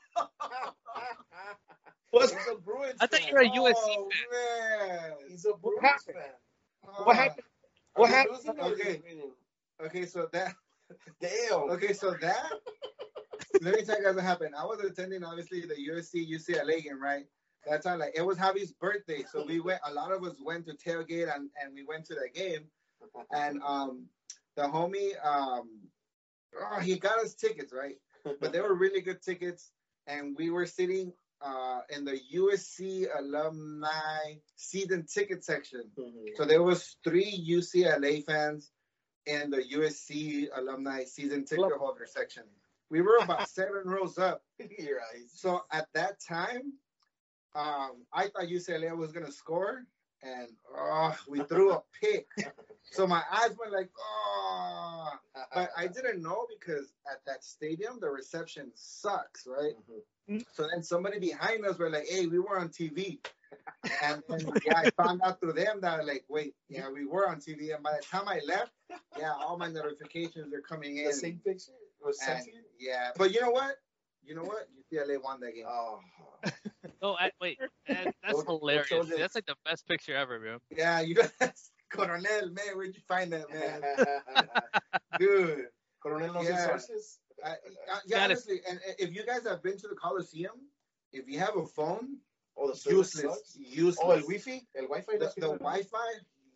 What's, He's a Bruins I thought you were a USC Oh, man. He's a Bruins happened? fan. what happened? Uh, what happened? losing or are they Okay. Okay, so that Damn. Okay, so that let me tell you guys what happened. I was attending obviously the USC UCLA game, right? That time, like it was Javi's birthday, so we went. A lot of us went to tailgate and and we went to the game. And um, the homie, um, oh, he got us tickets, right? But they were really good tickets, and we were sitting uh in the USC alumni season ticket section. So there was three UCLA fans in the USC alumni season ticket Club. holder section. We were about seven rows up. Eyes. So at that time, um, I thought UCLA was gonna score, and oh, we threw a pick. so my eyes went like, oh, but I didn't know because at that stadium the reception sucks, right? So then somebody behind us were like, "Hey, we were on TV," and then yeah, I found out through them that like, wait, yeah, we were on TV. And by the time I left, yeah, all my notifications are coming in. the same picture. It was and, sexy. yeah, but you know what? You know what? UCLA won that game. Oh. Oh, I, wait, man, that's What- what hilarious. shows That's like the best picture ever, bro. Yeah, you guys, Coronel, man, where'd you find that, man? Dude. Coronel knows Yeah. his sources. I, I, uh, yeah, honestly, and and if you guys have been to the Coliseum, if you have a phone, Oh, the service useless, sucks. useless. Oh, el Wi-Fi. El Wi-Fi. the, no the. Wi-Fi,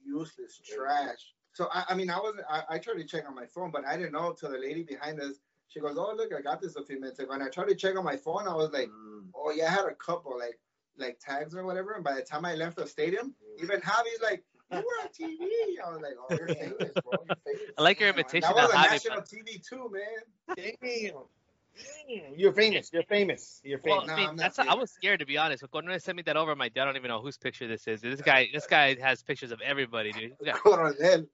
useless, trash. So I, I mean, I wasn't. I, I tried to check on my phone, but I didn't know till the lady behind us. She goes, "Oh, look, I got this a few minutes ago." And I tried to check on my phone. I was like, Mm. "Oh yeah, I had a couple like like tags or whatever." And by the time I left the stadium, even Javi's like, "You were on TV." I was like, "Oh, You're you're famous, famous." bro. You're famous. I like your Damn, imitation That of was on Javi. national man. TV too, man. Damn. Damn. You're famous. You're famous. You're Well, famous. I No, mean, I'm that's I famous. was scared to be honest. When Cornel sent me that over, my dad, I don't even know whose picture this is. This guy, this guy has pictures of everybody, dude. Coronel.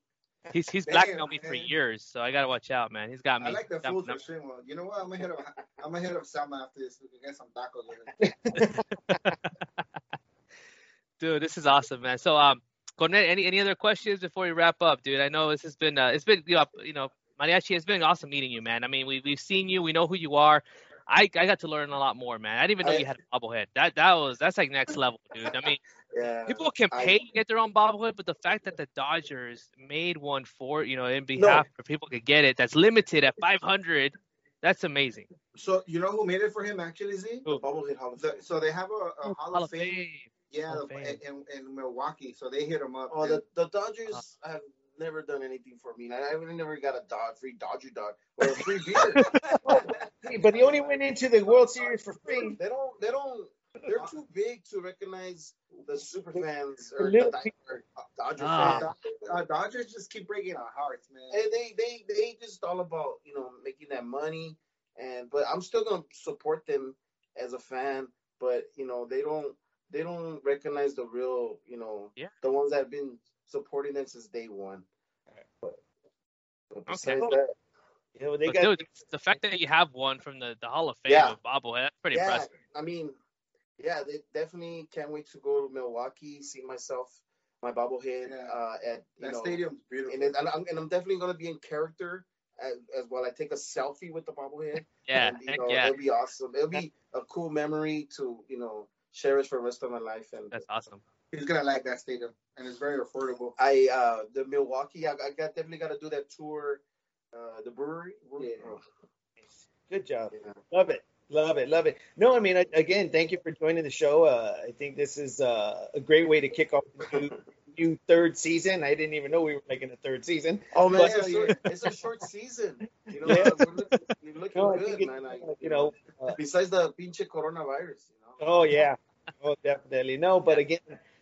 He's he's blackmailed me for years, so I gotta watch out, man. He's got me. I like the me- for. Well, you know what? I'm gonna hit up. I'm gonna hit up Selma after this. We can get some tacos. Dude, this is awesome, man. So, um, Cornet, any any other questions before we wrap up, dude? I know this has been uh, it's been you know, you know Mariachi. It's been awesome meeting you, man. I mean, we we've seen you, we know who you are. I, I got to learn a lot more, man. I didn't even know I- you had a bobblehead. That that was that's like next level, dude. I mean, Yeah. people can I- pay to get their own bobblehead, but the fact that the Dodgers made one for you know in behalf for people to get it, that's limited at 500. That's amazing. So you know who made it for him actually, Z? Who? Bobblehead Hall The, so they have a, a oh, Hall, of Fame. Fame. Yeah, Hall of Fame. in, in Milwaukee. So they hit him up. Oh, and- the, the Dodgers have never done anything for me. I really never got a dog, free Dodger dog or a free beer. But he only went into the World Series for free. they don't. They don't. They're too big to recognize the super fans or The the, little or Dodger Ah. fans. uh, Dodgers just keep breaking our hearts, man. And they they they just all about you know making that money and but I'm still gonna support them as a fan. But you know they don't they don't recognize the real you know Yeah. the ones that have been supporting them since day one. But, but besides that, You know, they But got dude, the fact that you have one from the, the Hall of Fame Yeah. of bobblehead, that's pretty yeah, impressive. I mean, yeah, they definitely can't wait to go to Milwaukee, see myself, my bobblehead Yeah. uh, at you that know, stadium's beautiful. and, it, and, I'm, and I'm definitely gonna be in character as, as well. I take a selfie with the bobblehead. Yeah, and, you know, yeah. it'll be awesome. It'll be a cool memory to you know cherish for the rest of my life. And That's awesome. He's gonna like that stadium, and it's very affordable. I uh the Milwaukee, I, I got definitely got to do that tour. Uh, the brewery. Yeah. Oh, good job. yeah. Love it. Love it. Love it. No, I mean, I- again, thank you for joining the show. Uh, I think this is uh, a great way to kick off the new, new third season. I didn't even know we were making a third season. Oh man, it's, a short, it's a short season. You know, Yeah. we're looking, we're looking No, good, man. I, you know, uh, besides the pinche coronavirus, you know. Oh yeah. Oh definitely. No, but again,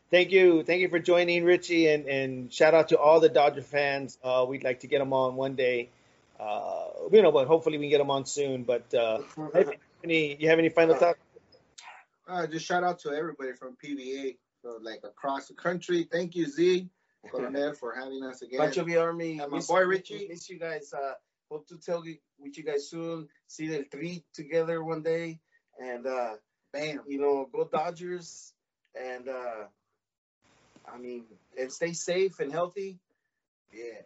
thank you, thank you for joining Richie and and shout out to all the Dodger fans. Uh, we'd like to get them on one day. Uh, you know, but hopefully we can get them on soon. But uh, any, you have any final thoughts? Uh, just shout out to everybody from PVA, so like across the country. Thank you, Z, Coronel, for having us again. Bunch of the army. And my miss- boy Richie. Miss you guys. Uh, hope to tell you with you guys soon. See the three together one day, and uh, Bam. you know, go Dodgers, and uh, I mean, and stay safe and healthy. Yeah.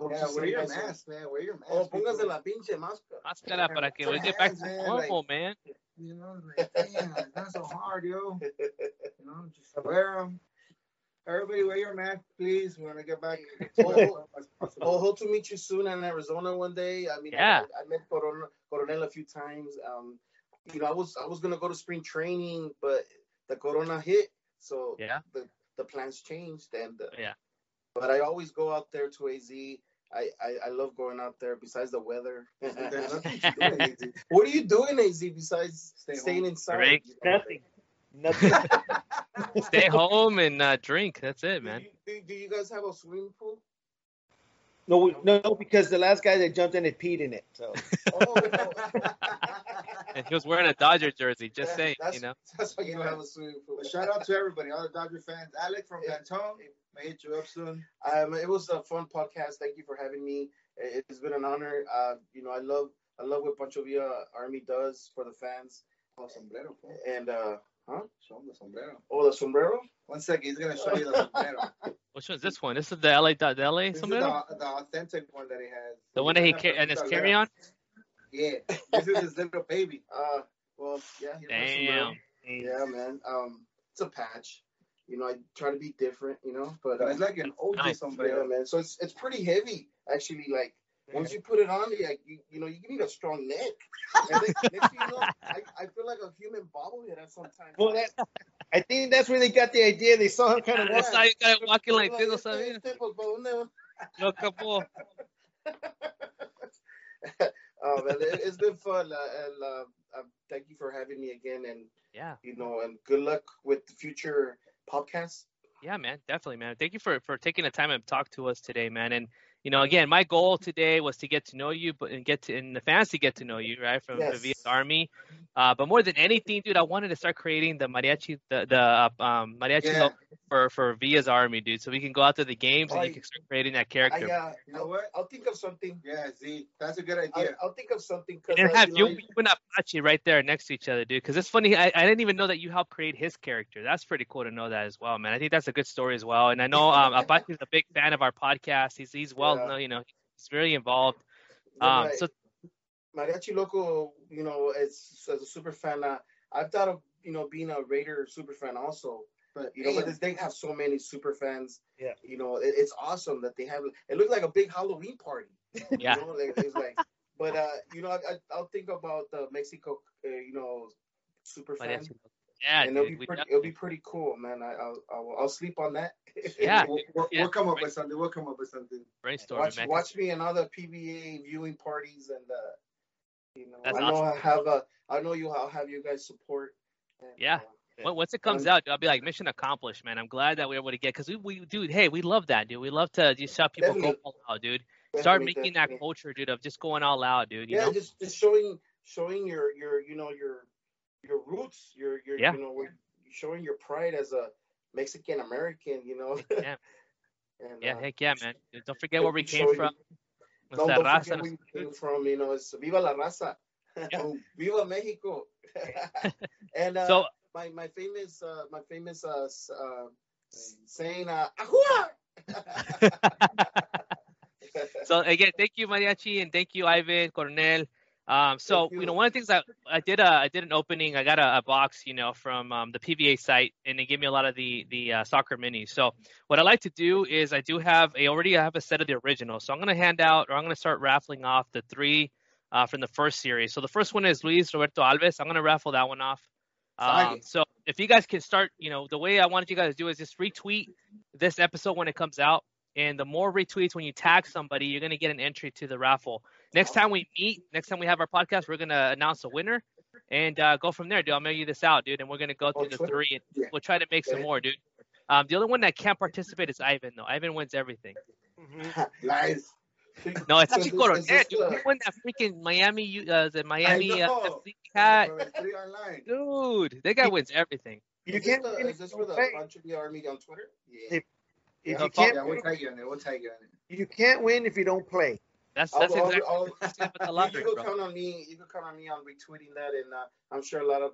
Hope Yeah, to see wear you your guys soon. mask, man. Wear your mask. Oh, póngase people. la pinche máscara. Máscara para que we get back to Man, normal, man. You know, like, damn, it's not so hard, yo. You know, just wear them. Everybody wear your mask, please. We want to get back. Oh, as Oh, hope to meet you soon in Arizona one day. I mean, Yeah. I, I met Coronel, Coronel a few times. Um, you know, I was I was gonna go to spring training, but the Corona hit, so Yeah. the the plans changed. And uh, Yeah. but I always go out there to AZ. I, I, I love going out there. Besides the weather, There's nothing to do with it. what are you doing, AZ? Besides Stay staying home. inside? Drink. Nothing. Nothing. Stay home and uh, drink. That's it, man. Do, you- do, do you guys have a swimming pool? No, no, no, because the last guy that jumped in it peed in it. So Oh, And he was wearing a Dodger jersey. Just Yeah, saying, you know. That's why you don't have a swimming pool. But shout out to everybody, all the Dodger fans. Alex from Cantone may hit you up soon. Um, it was a fun podcast. Thank you for having me. It- It's been an honor. Uh, you know, I love I love what Pancho Villa Army does for the fans. Oh, sombrero. fool. And uh, Show him the sombrero. oh, the sombrero. One second, he's gonna show you the sombrero. Which one's this one? This is the LA, the LA This is sombrero? the, the authentic one that he has. The one that he ca- and his carry on? Yeah, this is his little baby. Uh, well, yeah. here's my sombrero. Damn. Yeah, man. Um, it's a patch. You know, I try to be different. You know, but But uh, it's like an OG Nice. yeah, sombrero. man. So it's it's pretty heavy actually. Like once you put it on, like you, you know, you need a strong neck. And then, next you know, I, I feel like a human bobblehead at sometimes. well, that, I think that's where they got the idea. They saw him kind of That's walk. how you got walking like this, no Este- sabía. este, pues, ¿pa' dónde va? No, capo. oh man, it, it's been fun, uh, and uh, uh, thank you for having me again, and Yeah. you know, and good luck with the future podcasts. Yeah, man, definitely, man. Thank you for for taking the time and talk to us today, man. And you know, again, my goal today was to get to know you, but and get to and the fans to get to know you, right, from the Yes. VS Army. Uh, but more than anything, dude, I wanted to start creating the mariachi, the the uh, um, mariachi Yeah. for for Villa's Army, dude. So we can go out to the games and Oh, you can start creating that character. I, uh, You know I'll, what? I'll think of something. Yeah, Z, that's a good I'll, idea. I'll think of something. Cause, and uh, have you you, know, you and Apache right there next to each other, dude. Because it's funny. I, I didn't even know that you helped create his character. That's pretty cool to know that as well, man. I think that's a good story as well. And I know um, Apache's a big fan of our podcast. He's he's well, Yeah. known, you know, he's very involved. Um, my- so Mariachi Loco, you know, as as a super fan, uh, I've thought of you know being a Raider super fan also. But You know, damn, but they have so many super fans. Yeah. You know, it, it's awesome that they have. It looked like a big Halloween party. Yeah. You know, like, it's like but uh, you know, I, I, I'll think about the Mexico, uh, you know, super fan. Mariachi. Yeah, and it'll dude. be pretty, definitely- it'll be pretty cool, man. I, I'll, I'll, I'll sleep on that. Yeah. We'll, we'll, Yeah. we'll come up with something. We'll come up with something. brainstorming, watch, man. watch me in other PVA viewing parties, and uh, you know, That's I know awesome. I have a, I know you, I'll have you guys support. And, Yeah. uh, When- Once it comes Um, out, dude, I'll be like, mission accomplished, man. I'm glad that we were able to get because we, we, dude, hey, we love that, dude. We love to just have people go Definitely. all out, dude. Start definitely, making that culture, dude, of just going all out, dude. You yeah, know? just just showing showing your your you know your your roots, your your Yeah. you know showing your pride as a Mexican American, you know. Yeah. and, Yeah, uh, heck yeah, man. Don't forget where we came from. Don't, don't raza, forget where nuestros- came from, you know. It's Viva la raza, Yeah. Viva Mexico. and uh, So my my famous uh, my famous uh, uh, saying uh, so again, thank you, Mariachi, and thank you, Ivan, Coronel. Um, so you. you. know, one of the things that I did, a, I did an opening. I got a, a box, you know, from um, the PVA site, and they gave me a lot of the the uh, soccer minis. So what I like to do is I do have a already I have a set of the originals. So I'm gonna hand out, or I'm gonna start raffling off the three uh, from the first series. So the first one is Luis Roberto Alves. I'm gonna raffle that one off. Um, so if you guys can start, you know, the way I wanted you guys to do is just retweet this episode when it comes out. And the more retweets when you tag somebody, you're gonna get an entry to the raffle. Next time we meet, next time we have our podcast, we're gonna announce a winner and uh, go from there, dude. I'll mail you this out, dude, and we're gonna go On through the Twitter? three and Yeah. we'll try to make some more, dude. Um, the only one that can't participate is Ivan, though. Ivan wins everything. Lies. No, it's So actually this- Coronel, is dude. the- He won that freaking Miami, U- uh, the Miami uh. FC hat, From the three online. dude. That guy wins everything. You Is can't the- is this you for the play. Pancho Villa Army on Twitter? Yeah. If- If Yeah, you can't, Yeah, we'll tag you on it. We'll tag you on it. you can't win if you don't play. That's I'll- that's I'll- exactly I'll- the you, can bro. count on me. You can count on me on retweeting that, and uh, I'm sure a lot of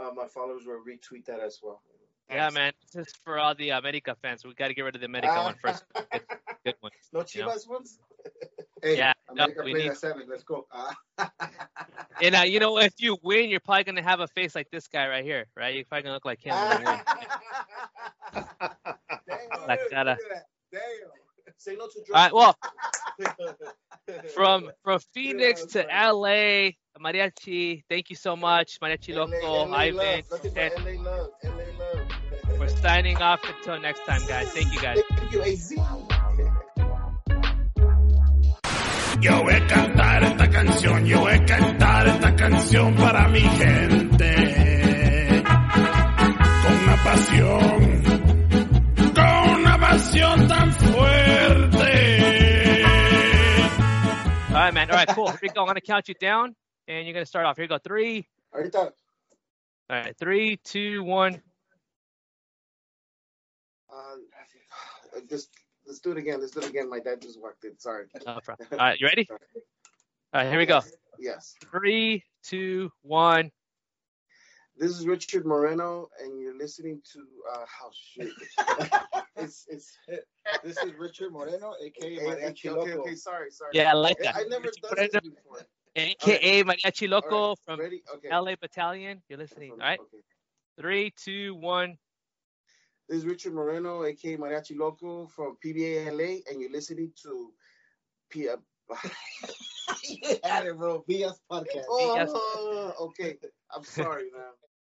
uh, my followers will retweet that as well. Yeah, man. This is for all the America fans. We got to get rid of the America one first. Good, good one. no you know? Chivas ones. Hey, Yeah, America no, we need- at seven. Let's go. Ah. And uh, you know, if you win, you're probably gonna have a face like this guy right here, right? You're probably gonna look like him. Damn, that, uh, look at that. Damn. Say no to drugs. All right. Well, from from Phoenix that's to LA, Mariachi. Thank you so much, Mariachi LA, Loco, LA Ivan. love. And LA love. LA love. We're signing off until next time, guys. Thank you, guys. Thank you, AZ. Yo voy a cantar esta canción, yo voy a cantar esta canción para mi gente. Con una pasión, con una pasión tan fuerte. All right, man. All right, cool. Here we go. I'm gonna count you down, and you're gonna start off. Here you go. Three. Ahorita. All right. Three, two, one. Uh, just let's do it again. Let's do it again. My dad just walked in. Sorry. No. All right. You ready? All right. Here we go. Yes. Three, two, one. This is Richard Moreno, and you're listening to uh, oh shit. it's it's This is Richard Moreno, aka okay, Mariachi okay, Loco. okay, sorry, sorry. Yeah, I like that. I never Richard done this before. AKA Mariachi Loco All right, from ready? Okay. LA Battalion. You're listening. All right. Okay. Three, two, one. This is Richard Moreno, aka Mariachi Loco from PVA LA, and you're listening to P. you had it, bro. BS podcast. oh, okay. I'm sorry, man.